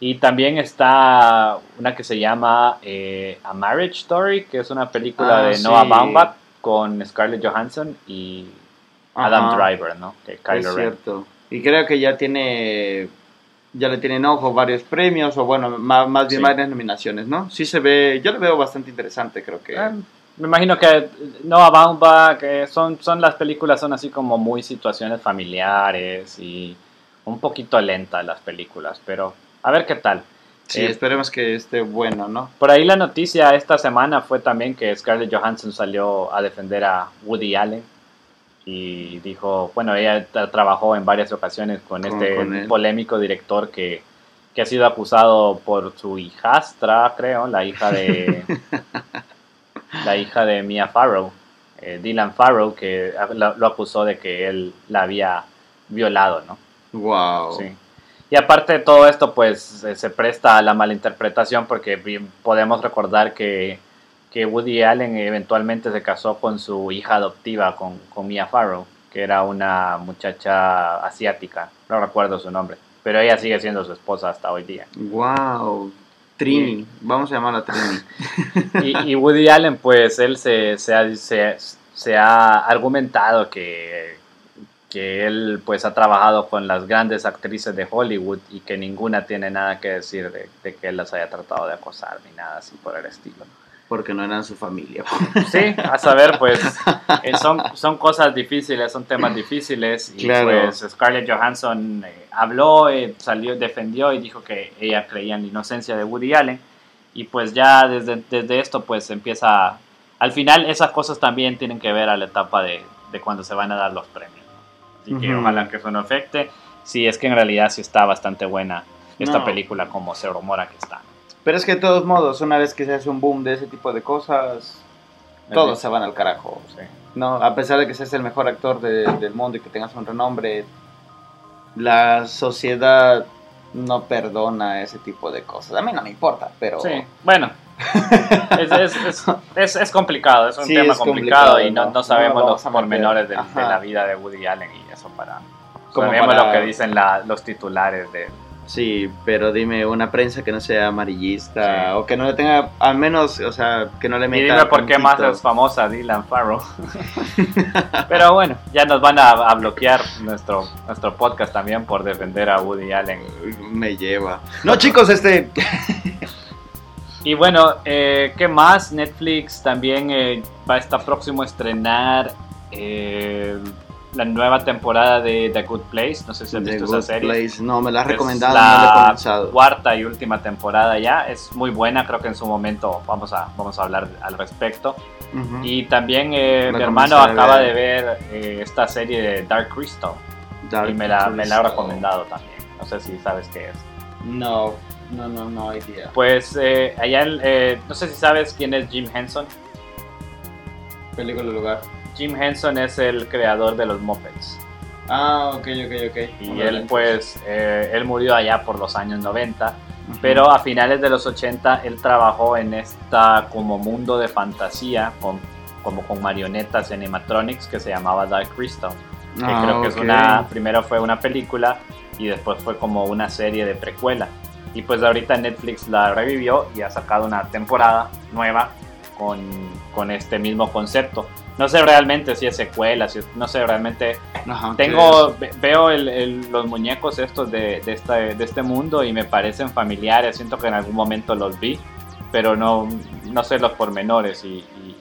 Y también está una que se llama eh, A Marriage Story, que es una película Ah, de sí. Noah Baumbach con Scarlett Johansson y Adam ajá. Driver, ¿no? Que Es Kylo Ren. cierto. Y creo que ya tiene, ya le tienen ojo varios premios, o bueno, más, más bien Sí. varias nominaciones, ¿no? Sí se ve, yo lo veo bastante interesante, creo que... Eh, me imagino que Noah Baumbach, que son, son las películas, son así como muy situaciones familiares y un poquito lentas las películas, pero a ver qué tal. sí, eh, esperemos que esté bueno, ¿no? Por ahí la noticia esta semana fue también que Scarlett Johansson salió a defender a Woody Allen y dijo, bueno, ella tra- trabajó en varias ocasiones con, Con- este con polémico director que, que ha sido acusado por su hijastra, creo, la hija de la hija de Mia Farrow, eh, Dylan Farrow, que lo, acusó de que él la había violado, ¿no? Wow. Sí. Y aparte de todo esto, pues eh, se presta a la malinterpretación porque podemos recordar que, que Woody Allen eventualmente se casó con su hija adoptiva, con, con Mia Farrow, que era una muchacha asiática, no recuerdo su nombre, pero ella sigue siendo su esposa hasta hoy día. Wow. Trini, vamos a llamarla Trini. Y, y Woody Allen, pues él se, se, ha, se- se ha argumentado que, que él pues ha trabajado con las grandes actrices de Hollywood y que ninguna tiene nada que decir de, de que él las haya tratado de acosar ni nada así por el estilo. Porque no eran su familia. Sí, a saber, pues eh, son, son cosas difíciles, son temas difíciles y Claro. pues Scarlett Johansson eh, habló, eh, salió, defendió y dijo que ella creía en la inocencia de Woody Allen y pues ya desde, desde esto pues empieza, al final esas cosas también tienen que ver a la etapa de, de cuando se van a dar los premios. ¿no? Así que Ujú. ojalá que eso no afecte, si es que en realidad sí está bastante buena esta No. película como se rumora que está. Pero es que de todos modos, una vez que se hace un boom de ese tipo de cosas, todos se van al carajo. Sí. No, a pesar de que seas el mejor actor de- del mundo y que tengas un renombre, la sociedad no perdona ese tipo de cosas. A mí no me importa, pero... Sí, bueno. es, es, es, es, es complicado, es un Sí, tema complicado, complicado, y no, ¿no? sabemos No los pormenores de, la vida de Woody Allen y eso para... Como sabemos para- lo que dicen la- los titulares de... Sí, pero dime una prensa que no sea amarillista Sí. o que no le tenga, al menos, o sea, que no le Y meta... dime por qué más es famosa Dylan Farrow. Pero bueno, ya nos van a, a bloquear nuestro, nuestro podcast también por defender a Woody Allen. Me lleva. No, chicos, este... Y bueno, eh, ¿qué más? Netflix también eh, va a estar próximo a estrenar eh, la nueva temporada de The Good Place. No sé si has The visto Good esa serie. Place. No, me la has Es recomendado, la no la he cuarta y última temporada ya. Es muy buena, creo que en su momento vamos a, vamos a hablar al respecto. Y también eh, mi hermano acaba ver. de ver eh, esta serie de Dark Crystal Dark y me la, me la ha recomendado también. No sé si sabes qué es. No, no, no, no idea. Pues eh, allá, en- eh, no sé si sabes quién es Jim Henson. Película lugar. Jim Henson es el creador de los Muppets. Ah, ok, ok, ok. Y él pues, eh, él murió allá por los años 90, pero a finales de los 80 él trabajó en esta como mundo de fantasía, con, como con marionetas animatronics que se llamaba Dark Crystal. Que Ah, creo que es ok. una, primero fue una película y después fue como una serie de precuela. Y pues ahorita Netflix la revivió y ha sacado una temporada nueva con, con este mismo concepto. No sé realmente si es secuela, si es- no sé realmente Ajá, tengo, ve- veo el- el- los muñecos estos de, de, esta- de este mundo y me parecen familiares. Siento que en algún momento los vi, pero no, no sé los pormenores. Y, y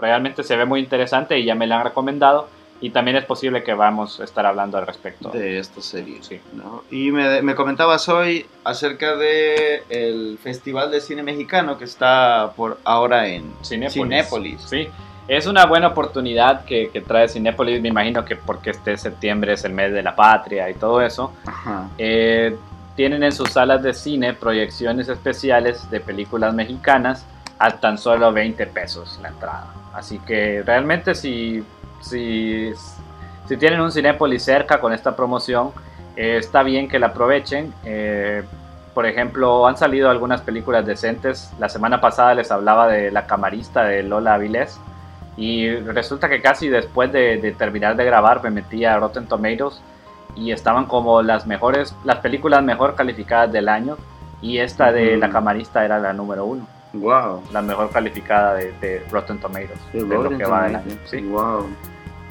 realmente se ve muy interesante y ya me la han recomendado. Y también es posible que vamos a estar hablando al respecto. de esta serie. Sí. ¿no? Y me, me comentabas hoy acerca de el Festival de Cine Mexicano que está por ahora en Cinépolis. Cinépolis. Sí, es una buena oportunidad que, que trae Cinépolis. Me imagino que porque este septiembre es el mes de la patria y todo eso. Ajá. Eh, tienen en sus salas de cine proyecciones especiales de películas mexicanas a tan solo 20 pesos la entrada. Así que realmente si, si, si tienen un Cinépolis cerca con esta promoción, eh, está bien que la aprovechen. Eh, por ejemplo, han salido algunas películas decentes. La semana pasada les hablaba de La Camarista de Lola Avilés. Y resulta que casi después de, de terminar de grabar me metí a Rotten Tomatoes y estaban como las mejores, las películas mejor calificadas del año. Y esta de Ujú. La Camarista era la número uno, Wow. la mejor calificada de, de Rotten Tomatoes, de lo que va del año. ¿sí? Wow.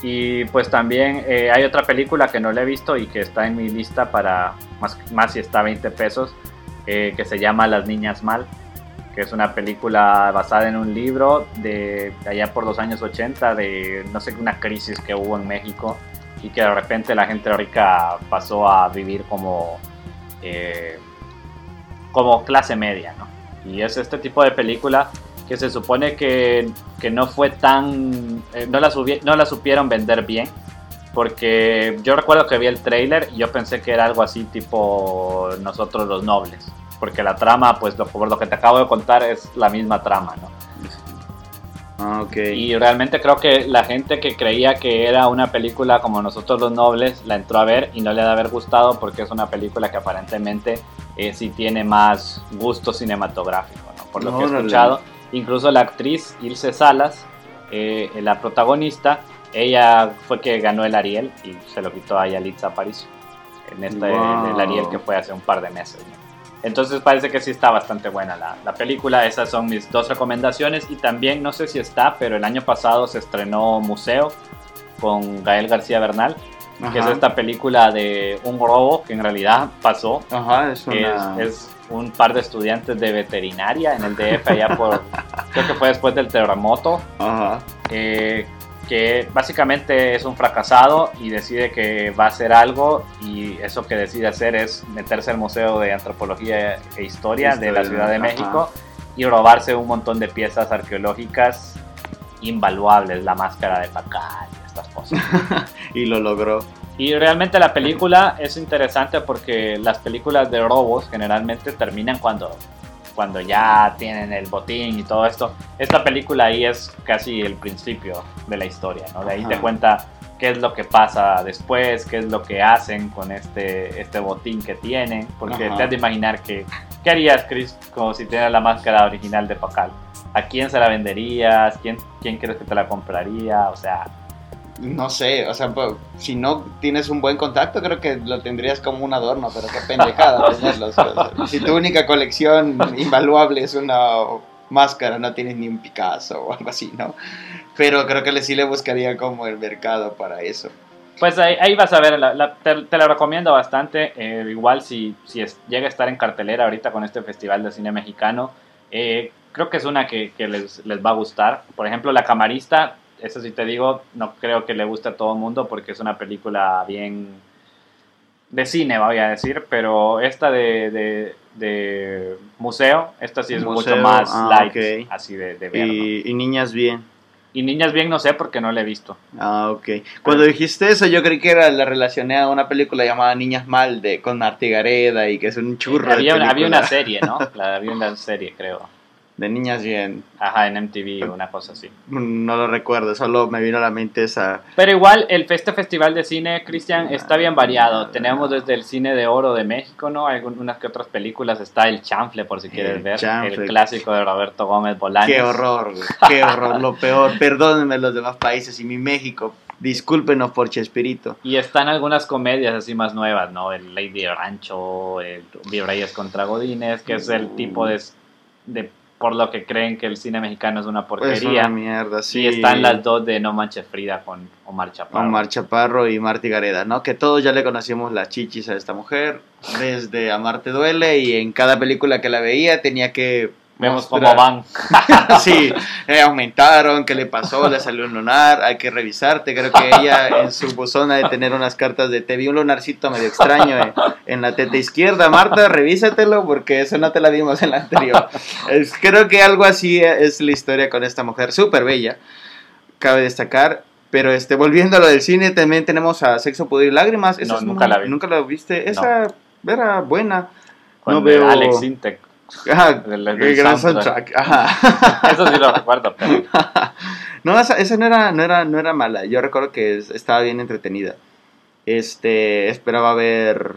Y pues también eh, hay otra película que no la he visto y que está en mi lista para más, más si está a 20 pesos, eh, que se llama Las Niñas Mal, que es una película basada en un libro de, allá por los años 80, de no sé, una crisis que hubo en México y que de repente la gente rica pasó a vivir como, eh, como clase media, ¿no? Y es este tipo de película que se supone que, que no fue tan... eh, no, la subi- no la supieron vender bien. Porque yo recuerdo que vi el trailer y yo pensé que era algo así tipo Nosotros los Nobles. Porque la trama, pues lo, por lo que te acabo de contar, es la misma trama, ¿no? Ah, ok. Y realmente creo que la gente que creía que era una película como Nosotros los Nobles la entró a ver y no le ha de haber gustado porque es una película que aparentemente eh, sí tiene más gusto cinematográfico, ¿no? por lo que he escuchado. Incluso la actriz Ilse Salas, eh, la protagonista, ella fue que ganó el Ariel y se lo quitó a Yalitza Aparicio en este, Wow. el Ariel que fue hace un par de meses. ¿no? Entonces parece que sí está bastante buena la, la película. Esas son mis dos recomendaciones. Y también, no sé si está, pero el año pasado se estrenó Museo con Gael García Bernal, que es esta película de un robo que en realidad pasó. Ajá, es una... Es, es un par de estudiantes de veterinaria en el DF allá por, creo que fue después del terremoto, Ajá. eh, que básicamente es un fracasado y decide que va a hacer algo y eso que decide hacer es meterse al Museo de Antropología e Historia de la Ciudad de ajá. México y robarse un montón de piezas arqueológicas invaluables, la máscara de Pacal, estas cosas. Y lo logró. Y realmente la película es interesante porque las películas de robos generalmente terminan cuando, cuando ya tienen el botín y todo esto. Esta película ahí es casi el principio de la historia, ¿no? De ahí te Ajá. cuenta qué es lo que pasa después, qué es lo que hacen con este, este botín que tienen. Porque Ajá. te has de imaginar que, ¿qué harías, Chris, como si tuvieras la máscara original de Pacal? ¿A quién se la venderías? ¿Quién, quién crees que te la compraría? O sea, No sé, o sea, pues, si no tienes un buen contacto, creo que lo tendrías como un adorno, pero qué pendejada tenerlo. o sea, si tu única colección invaluable es una máscara, no tienes ni un Picasso o algo así, ¿no? Pero creo que sí le buscaría como el mercado para eso. Pues ahí, ahí vas a ver, te, te la recomiendo bastante. eh, igual si, si llega a estar en cartelera ahorita con este Festival de Cine Mexicano, eh, creo que es una que, que les, les va a gustar. Por ejemplo, La Camarista, eso sí te digo, no creo que le guste a todo el mundo porque es una película bien de cine, voy a decir, pero esta de, de- de museo, esta sí es Museo, mucho más ah, light, así de, de ver. ¿no? Y, y niñas bien. Y Niñas Bien no sé porque no la he visto. Ah, ok. Cuando dijiste eso, yo creí que era la relacioné a una película llamada Niñas Mal de con Marty Gareda y que es un churro Había, una- había una serie, ¿no? La, había una serie, creo. De niñas bien. Ajá, en MTV, una cosa así. No lo recuerdo, solo me vino a la mente esa. Pero igual, el, este festival de cine, Cristian, está bien variado. Tenemos desde el cine de oro de México, ¿no? Algunas que otras películas. Está El Chanfle, por si quieres El ver. Chanfle. El clásico de Roberto Gómez Bolaños. Qué horror, qué horror, lo peor. Perdónenme los demás países y mi México. Discúlpenos por Chespirito. Y están algunas comedias así más nuevas, ¿no? El Lady Rancho, el Virreyes contra Godines, que es el tipo de, de... Por lo que creen que el cine mexicano es una Es porquería. una mierda, sí. Y están las dos de No Manches Frida con Omar Chaparro. Omar Chaparro y Marty Gareda, ¿no? Que todos ya le conocíamos las chichis a esta mujer, desde Amarte Duele, y en cada película que la veía tenía que... Vemos cómo van. sí, eh, aumentaron, qué le pasó, le salió un lunar, hay que revisarte. Creo que ella en su buzón ha de tener unas cartas de te vi un lunarcito medio extraño eh, en la teta izquierda. Marta, revísatelo porque eso no te la dimos en la anterior. Es- creo que algo así es la historia con esta mujer, súper bella, cabe destacar. Pero este, volviendo a lo del cine, también tenemos a Sexo, Poder y Lágrimas. Esa No, nunca muy- la vi. ¿Nunca la viste? Esa era buena. Con No veo- Alex Sintek. Ajá, el gran soundtrack. soundtrack. Ajá. Eso sí lo recuerdo, pero no, esa, esa no, era, no, era, no era mala. Yo recuerdo que es- estaba bien entretenida. Este, esperaba ver,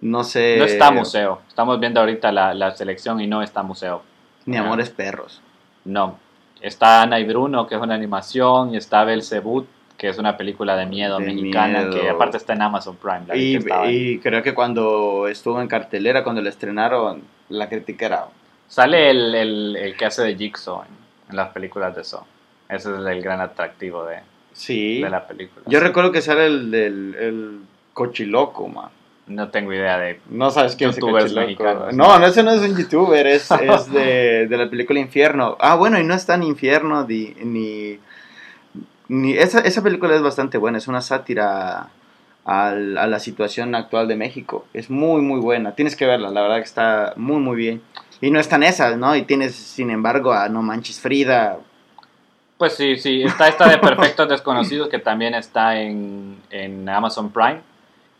no sé... no está museo. Estamos viendo ahorita la, la selección y no está museo. Ni Amores Perros. No. Está Ana y Bruno, que es una animación, y está Belzebut, que es una película de miedo De mexicana, miedo. que aparte está en Amazon Prime. la Y, que y creo que cuando estuvo en cartelera, cuando la estrenaron, la crítica era... Sale el, el- el que hace de Jigsaw en, en las películas de Saw. Ese es el gran atractivo de, Sí. de la película. Yo Sí. recuerdo que sale el del el cochiloco, man. No tengo idea de... No sabes quién es el. No, no, ese no es un youtuber, es, es de, de la película Infierno. Ah, bueno, y no está en Infierno ni... ni, ni- esa, esa película es bastante buena, es una sátira a la situación actual de México. Es muy, muy buena. Tienes que verla, la verdad que está muy, muy bien. Y no están esas, ¿no? Y tienes, sin embargo, a No Manches Frida. Pues sí, sí, está esta de Perfectos Desconocidos que también está en, en Amazon Prime.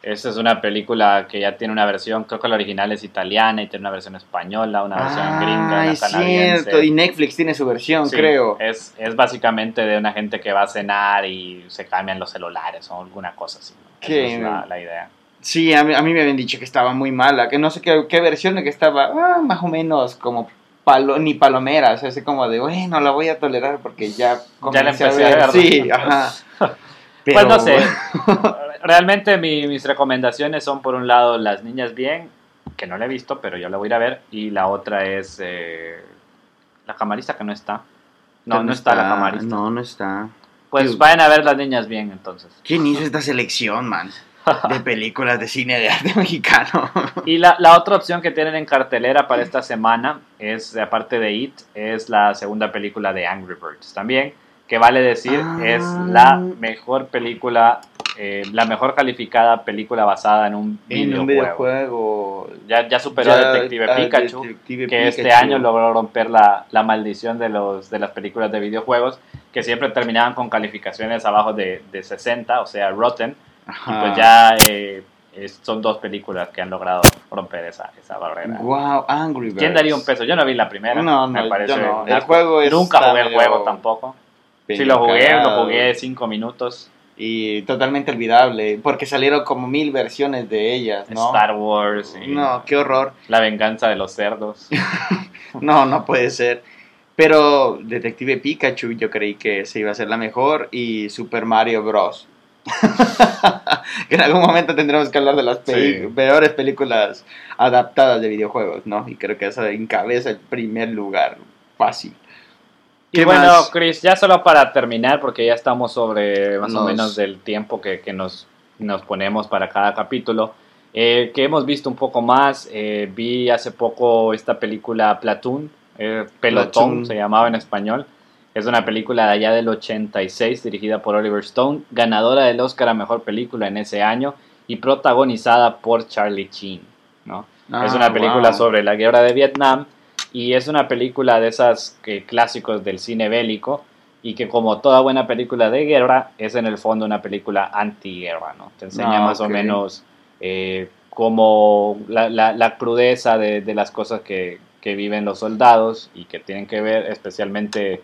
Esa es una película que ya tiene una versión, creo que la original es italiana y tiene una versión española, una versión gringa, Ay, una canadiense. cierto. Y Netflix tiene su versión, Sí, creo. Es, es básicamente de una gente que va a cenar y se cambian los celulares o alguna cosa así. ¿no? Esa Qué- es la, la idea. Sí, a mí, a mí me habían dicho que estaba muy mala, que no sé qué, qué versión, de que estaba ah, más o menos como palo, ni palomera, o sea, así como de, bueno, la voy a tolerar porque ya Ya la empecé a ver. Sí, ajá. Pues no sé. Realmente mi- mis recomendaciones son por un lado Las Niñas Bien, que no la he visto, pero yo la voy a ir a ver, y la otra es eh, La Camarista, que no está. No, no está, la Camarista. No, no está. Pues Sí. vayan a ver Las Niñas Bien entonces. ¿Quién hizo esta selección, man? De películas de cine de arte mexicano. Y la, la otra opción que tienen en cartelera para esta semana es, aparte de It, es la segunda película de Angry Birds también, que vale decir Ah. es la mejor película, eh, la mejor calificada película basada en un en videojuego. un videojuego. Ya, ya superó Ya, a Detective a Pikachu, Detective que este Pikachu. año logró romper la, la maldición de, los, de las películas de videojuegos, que siempre terminaban con calificaciones abajo de, de 60, o sea, Rotten. Y Ajá. pues ya eh, es- son dos películas que han logrado romper esa, esa barrera. Wow, Angry Birds. ¿Quién daría un peso? Yo no vi la primera. No, no, me parece yo no. El juego es Nunca jugué el juego tampoco. Si lo jugué, lo jugué cinco minutos. Y totalmente olvidable, porque salieron como mil versiones de ellas, ¿no? Star Wars. y No, qué horror. La venganza de los cerdos. No, no puede ser. Pero Detective Pikachu yo creí que se iba a ser la mejor y Super Mario Bros. que en algún momento tendremos que hablar de las Sí. peores películas adaptadas de videojuegos, ¿no? Y creo que esa encabeza el primer lugar, fácil. Y ¿Qué bueno, más? Chris, ya solo para terminar, porque ya estamos sobre más o Nos- menos del tiempo que, que nos, nos ponemos para cada capítulo, eh, que hemos visto un poco más. eh, vi hace poco esta película Platoon, eh, Pelotón Platoon. se llamaba en español. Es una película de allá del 86, dirigida por Oliver Stone, ganadora del Oscar a Mejor Película en ese año y protagonizada por Charlie Sheen. ¿no? es Ah, una película wow. sobre la guerra de Vietnam y es una película de esas que, clásicos del cine bélico y que como toda buena película de guerra es en el fondo una película antiguerra, ¿no? Te enseña Ah, más o menos eh, como la, la- la crudeza de, de las cosas que, que viven los soldados y que tienen que ver especialmente...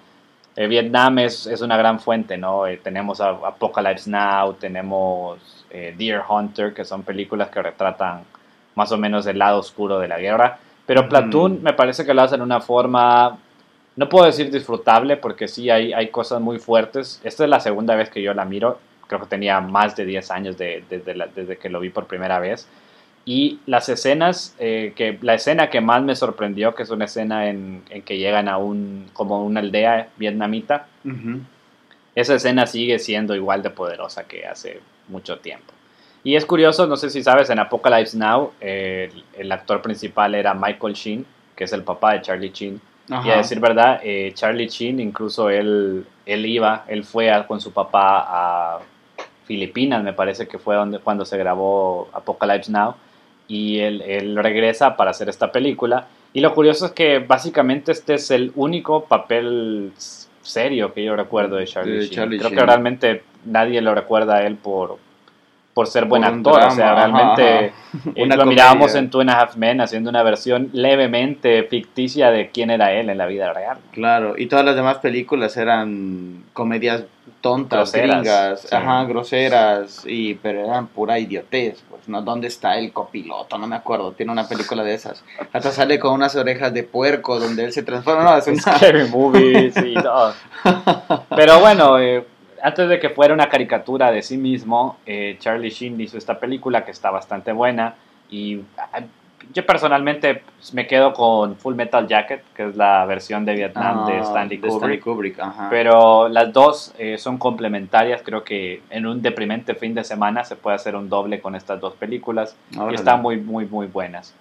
eh, Vietnam es, es una gran fuente, ¿no? Eh, tenemos a- Apocalypse Now, tenemos eh, Deer Hunter, que son películas que retratan más o menos el lado oscuro de la guerra. Pero. Platoon me parece que lo hacen de una forma, no puedo decir disfrutable, porque sí hay, hay cosas muy fuertes. Esta es la segunda vez que yo la miro, creo que tenía más de 10 años de- desde, la- desde que lo vi por primera vez. Y las escenas, eh, que, la escena que más me sorprendió, que es una escena en, en que llegan a un, como una aldea vietnamita, esa escena sigue siendo igual de poderosa que hace mucho tiempo. Y es curioso, no sé si sabes, en Apocalypse Now, eh, el, el actor principal era Michael Sheen, que es el papá de Charlie Sheen. Y a decir verdad, eh, Charlie Sheen, incluso él, él iba, él fue a- con su papá a Filipinas, me parece que fue donde, cuando se grabó Apocalypse Now, y él, él regresa para hacer esta película. Y lo curioso es que básicamente este es el único papel serio que yo recuerdo de Charlie De Sheen. Charlie Creo que realmente nadie lo recuerda a él por, por ser buen Por actor. o sea, drama, ajá, realmente ajá. eh, Una lo mirábamos en Two and a Half Men haciendo una versión levemente ficticia de quién era él en la vida real. Claro, y todas las demás películas eran comedias tontas, Groseras, gringas, sí. ajá, groseras, y pero eran pura idiotez, pues, ¿no? ¿Dónde está el copiloto? No me acuerdo, tiene una película de esas. Hasta sale con unas orejas de puerco donde él se transforma, no, es una... Scary movies y todo. Pero bueno, eh, antes de que fuera una caricatura de sí mismo, eh, Charlie Sheen hizo esta película que está bastante buena y ah, yo personalmente pues, me quedo con Full Metal Jacket, que es la versión de Vietnam de Ah, Stanley de Kubrick. Stanley Kubrick, ajá. Pero las dos eh, son complementarias. Creo que en un deprimente fin de semana se puede hacer un doble con estas dos películas. Y Órale. están muy, muy, muy buenas.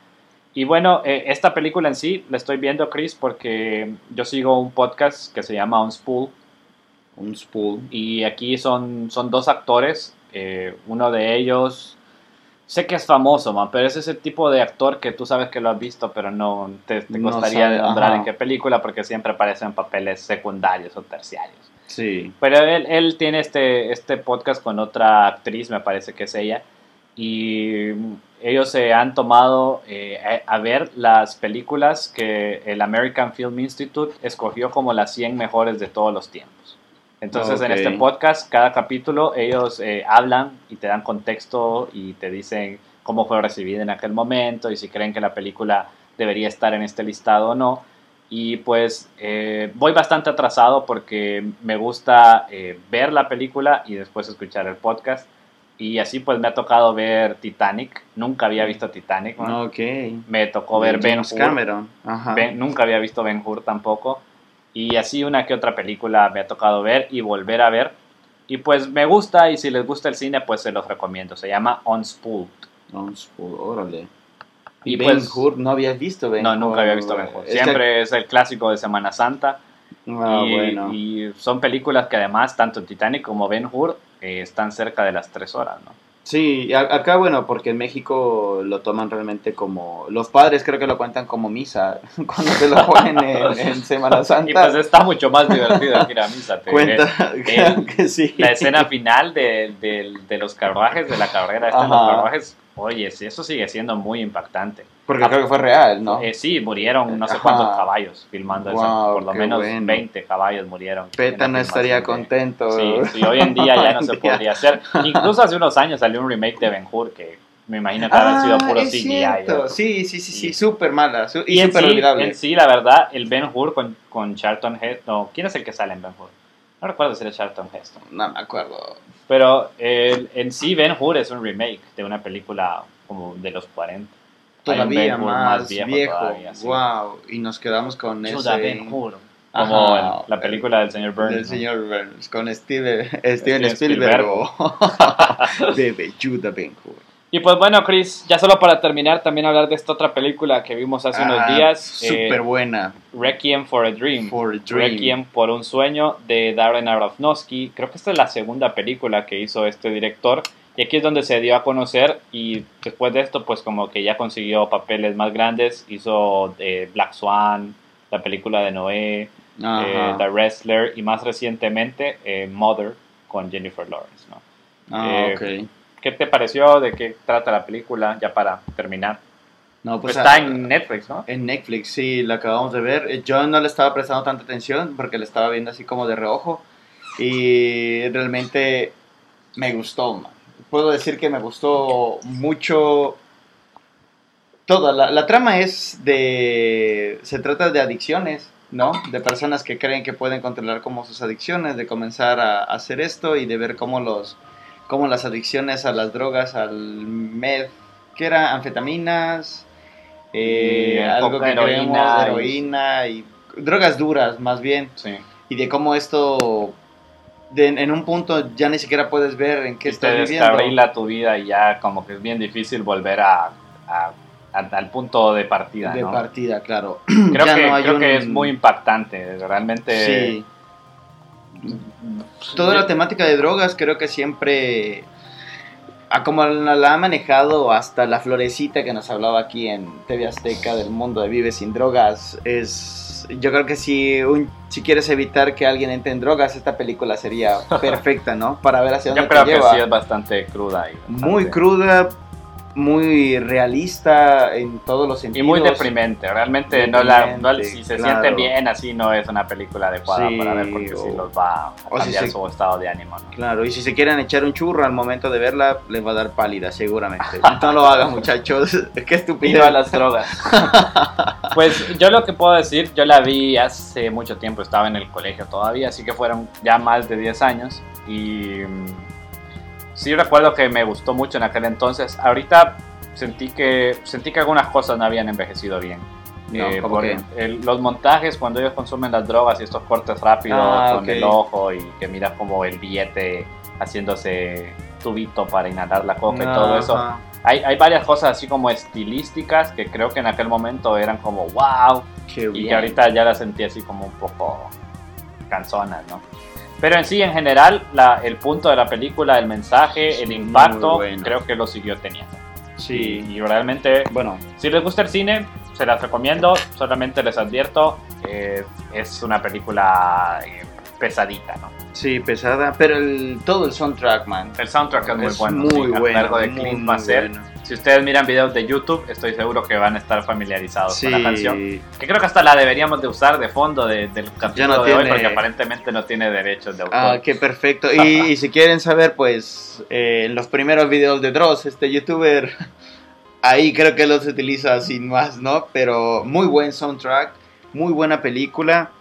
Y bueno, eh, esta película en sí la estoy viendo, Chris, porque yo sigo un podcast que se llama On Spool. Un spool. Y aquí son, son dos actores. eh, uno de ellos, sé que es famoso, man, pero es ese tipo de actor que tú sabes que lo has visto, pero no te, te No costaría sabe, nombrar ajá. en qué película, porque siempre aparece en papeles secundarios o terciarios. Sí. Pero él, él tiene este, este podcast con otra actriz, me parece que es ella, y ellos se han tomado eh, a, a ver las películas que el American Film Institute escogió como las 100 mejores de todos los tiempos. Entonces en este podcast, cada capítulo, ellos eh, hablan y te dan contexto y te dicen cómo fue recibida en aquel momento y si creen que la película debería estar en este listado o no. Y pues eh, voy bastante atrasado porque me gusta eh, ver la película y después escuchar el podcast. Y así pues me ha tocado ver Titanic. Nunca había visto Titanic. ¿no? Ok. Me tocó ver Ben Hur. Cameron. Ajá. Ben- nunca había visto Ben Hur tampoco. Y así una que otra película me ha tocado ver y volver a ver. Y pues me gusta y si les gusta el cine pues se los recomiendo. Se llama Unspooled. Un spool, órale. Y Y Ben pues- Hur, ¿no habías visto Ben No, nunca había visto Ben Hur. Es que- Siempre es el clásico de Semana Santa. Ah, y, bueno. y son películas que además tanto Titanic como Ben Hur eh, están cerca de las tres horas, ¿no? Sí, acá bueno, porque en México lo toman realmente como... Los padres creo que lo cuentan como misa, cuando te lo ponen en, en Semana Santa. Y pues está mucho más divertido que ir a misa. te que sí. La escena final de, de- de los carruajes, de la carrera esta de los carruajes, oye, eso sigue siendo muy impactante. Porque creo que fue real, ¿no? Eh, sí, murieron no sé Ajá. cuántos caballos filmando eso. Guau, Por lo menos bueno. 20 caballos murieron. Peta no estaría de- contento. Sí, sí, hoy en día ya no se podría hacer. Incluso hace unos años salió un remake de Ben Hur que me imagino que habrá sido Ah, puro CGI. Sí, sí, sí, sí, súper mala su- y, Y súper sí, olvidable. en sí, la verdad, el Ben Hur con, con Charlton Heston. No, ¿quién es el que sale en Ben Hur? No recuerdo si era Charlton Heston. No me acuerdo. Pero el- en sí, Ben Hur es un remake de una película como de los 40. Todavía más, viejo viejo. todavía, sí. Wow. Y nos quedamos con Judah ese... Ben Hur. Como Ajá, el- la película del señor Burns. Del ¿no? señor Burns, con Steve, Steven Steven Spielberg. Bebe, Judah Ben Hur. Y pues bueno, Chris, ya solo para terminar, también hablar de esta otra película que vimos hace unos Ah, días. eh, Súper buena. Requiem for a Dream. For a Dream. Requiem por un sueño de Darren Aronofsky. Creo que esta es la segunda película que hizo este director. Y aquí es donde se dio a conocer y después de esto pues como que ya consiguió papeles más grandes. Hizo eh, Black Swan, la película de Noé, eh. The Wrestler y más recientemente eh, Mother con Jennifer Lawrence. ¿no? Ah, eh, ok. ¿Qué te pareció? ¿De qué trata la película? Ya para terminar. No, Pues pues está ah, en Netflix, ¿no? En Netflix, sí, la acabamos de ver. Eh, Yo no le estaba prestando tanta atención porque le estaba viendo así como de reojo. Y realmente me gustó, man. Puedo decir que me gustó mucho. Toda la, la trama es de. Se trata de adicciones, ¿no? De personas que creen que pueden controlar como sus adicciones, de comenzar a, a hacer esto y de ver cómo los. Cómo las adicciones a las drogas, al med. ¿Qué era? Anfetaminas. eh, Y, algo que heroína creemos, heroína y drogas duras, más bien Sí. y de cómo esto de- en un punto ya ni siquiera puedes ver en qué te estás viviendo. descarrila tu vida y ya como que es bien difícil volver a, a- a- al punto de partida, de ¿no? partida, claro. Creo, Ya que, no es muy impactante, realmente... Sí. Toda la temática de drogas creo que siempre a como la, la ha manejado hasta la florecita que nos hablaba aquí en TV Azteca del mundo de Vive sin drogas es yo creo que si un si quieres evitar que alguien entre en drogas esta película sería perfecta, ¿no? Para ver hacia Yo dónde creo te que sí es bastante cruda. Y bastante- muy cruda, muy realista en todos los Y sentidos. muy deprimente, realmente no la, no- Deprimente, si se claro. sienten bien así no es una película adecuada Sí, para ver porque o- los va a o si cambiar se- su estado de ánimo. ¿no? Claro, y si se quieren echar un churro al momento de verla, les va a dar pálida, seguramente. No lo hagan, muchachos. Qué Y estupidez. no a las drogas. pues yo lo que puedo decir, yo la vi hace mucho tiempo, estaba en el colegio todavía, así que fueron ya más de 10 años. Y mm, sí recuerdo que me gustó mucho en aquel entonces. Ahorita sentí que sentí que algunas cosas no habían envejecido bien. No, Eh, ¿cómo por el- los montajes cuando ellos consumen las drogas y estos cortes rápidos Ah, con ok. el ojo y que miras como el billete haciéndose tubito para inhalar la coca y todo eso. Ajá. Hay, hay varias cosas así como estilísticas que creo que en aquel momento eran como wow Qué y bien. que ahorita ya las sentí así como un poco canzonas, ¿no? Pero en sí, en general, la- el punto de la película, el mensaje, el impacto, bueno. creo que lo siguió teniendo. Sí. Y, y realmente, Bueno, si les gusta el cine, se las recomiendo. Solamente les advierto, eh, es una película eh, pesadita, ¿no? sí, pesada. Pero el, todo el soundtrack, man. El soundtrack es muy es bueno. muy sí, a bueno. cargo de muy, Clint Mansell. bueno. Si ustedes miran videos de YouTube, estoy seguro que van a estar familiarizados Sí. con la canción. Que creo que hasta la deberíamos de usar de fondo de- del capítulo no de hoy, porque aparentemente no tiene derechos de autor. Ah, qué perfecto. Y, y si quieren saber, pues, eh, en los primeros videos de Dross, este youtuber, ahí creo que los utiliza sin más, ¿no? Pero muy buen soundtrack, muy buena película.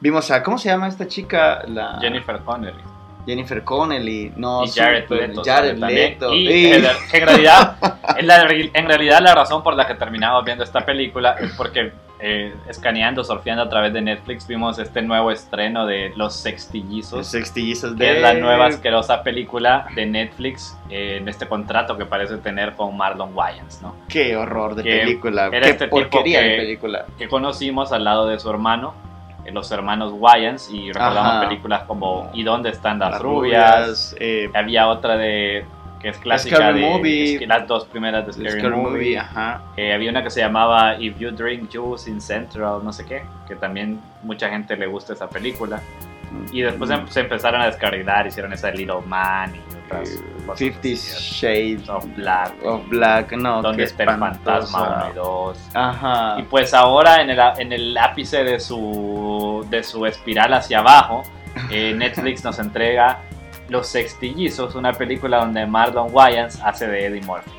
Vimos a, ¿cómo se llama esta chica? La Jennifer Connelly. Jennifer Connelly, no, y Jared súper- Leto. Jared. Leto. Y Y- en, en realidad, en, la- en realidad la razón por la que terminamos viendo esta película es porque eh, escaneando, surfeando a través de Netflix, vimos este nuevo estreno de Los Los Sextillizos. sextillizos Que de es la nueva asquerosa película de Netflix eh, en este contrato que parece tener con Marlon Wayans, ¿no? Qué horror de Que película, era qué este tipo porquería que- de película. que conocimos al lado de su hermano, los hermanos Wayans, y recordamos Ajá. películas como ¿Y dónde están las, Las rubias? eh, Había otra de que es clásica Scary de Movie. es que las dos primeras de Scary, Scary Movie. Movie, ajá. Eh, había una que se llamaba If You Drink Juice in Central, no sé qué, que también mucha gente le gusta esa película. Y después Mm. se empezaron a descargar, hicieron esa de Little Man y otras Eh, Fifty Shades of Black, of Black, no, donde el fantasma espantosa. 1 y 2. Ajá. Y pues ahora en el, en el ápice de su, de su espiral hacia abajo, eh, Netflix nos entrega Los Sextillizos, una película donde Marlon Wayans hace de Eddie Murphy.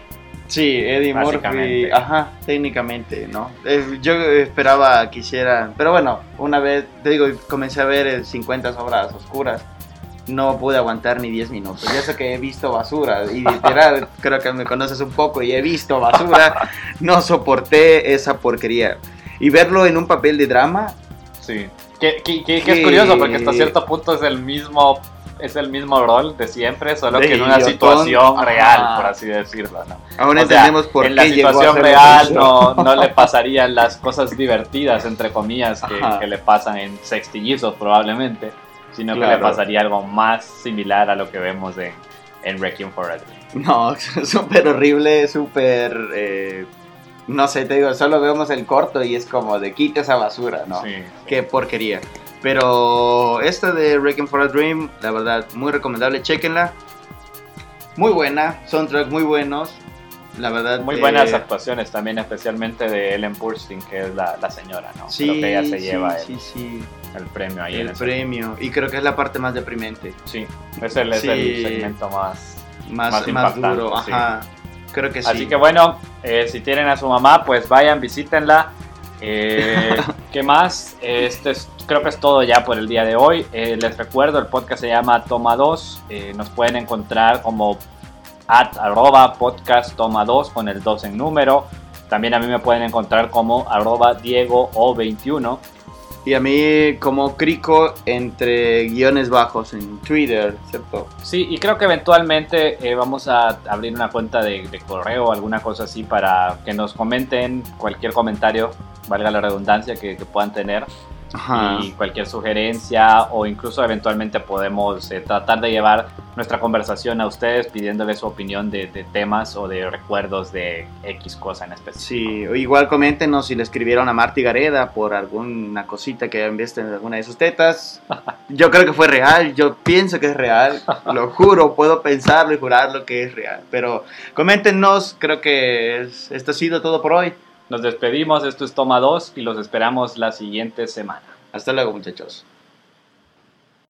Sí, Eddie Murphy, ajá, técnicamente, ¿no? Eh, yo esperaba que hicieran, pero bueno, una vez, te digo, comencé a ver el 50 sombras oscuras, no pude aguantar ni 10 minutos, y eso que he visto basura, y literal, creo que me conoces un poco, y he visto basura, no soporté esa porquería. Y verlo en un papel de drama, Sí. Que, que- que- que es curioso porque hasta cierto punto es el mismo es el mismo rol de siempre, solo De que en una idiotón. situación real, por así decirlo. ¿no? aún O sea, entendemos por en qué la llegó a situación real no, no le pasarían las cosas divertidas, entre comillas, que, que le pasan en sextillizos probablemente, sino que le Claro. pasaría algo más similar a lo que vemos en, en Requiem for a Dream. No, súper horrible, súper... eh, no sé, te digo, solo vemos el corto y es como de quita esa basura, ¿no? Sí, sí. Qué porquería. Pero esta de Wrecking for a Dream, la verdad, muy recomendable, chequenla. Muy buena, soundtrack muy buenos. La verdad. Muy eh, buenas actuaciones también, especialmente de Ellen Burstyn, que es la, la señora, ¿no? Sí, Creo que ella se sí, lleva el, sí, sí, el premio ahí en el ese- premio. Y creo que es la parte más deprimente. Sí, es el, es el segmento más... Más, Más más, duro, sí. ajá. Creo que sí. Así que bueno, eh, si tienen a su mamá, pues vayan, visítenla. Eh, ¿Qué más? Este es- creo que es todo ya por el día de hoy. Eh, les recuerdo, el podcast se llama Toma 2. Eh, nos pueden encontrar como at arroba podcast toma 2 con el 2 en número. También a mí me pueden encontrar como arroba Diego o 21. Y a mí, como Crico, entre guiones bajos en Twitter, ¿cierto? Sí, y creo que eventualmente eh, vamos a abrir una cuenta de, de correo o alguna cosa así para que nos comenten cualquier comentario, valga la redundancia, que, que puedan tener Ajá. y cualquier sugerencia o incluso eventualmente podemos eh, tratar de llevar nuestra conversación a ustedes pidiéndoles su opinión de, de temas o de recuerdos de X cosa en específico. Sí, igual coméntenos si le escribieron a Marty Gareda por alguna cosita que hayan visto en alguna de sus tetas. Yo creo que fue real, yo pienso que es real, lo juro, puedo pensarlo y jurarlo que es real. Pero coméntenos, creo que es- esto ha sido todo por hoy. Nos despedimos, esto es Toma 2 y los esperamos la siguiente semana. Hasta luego muchachos.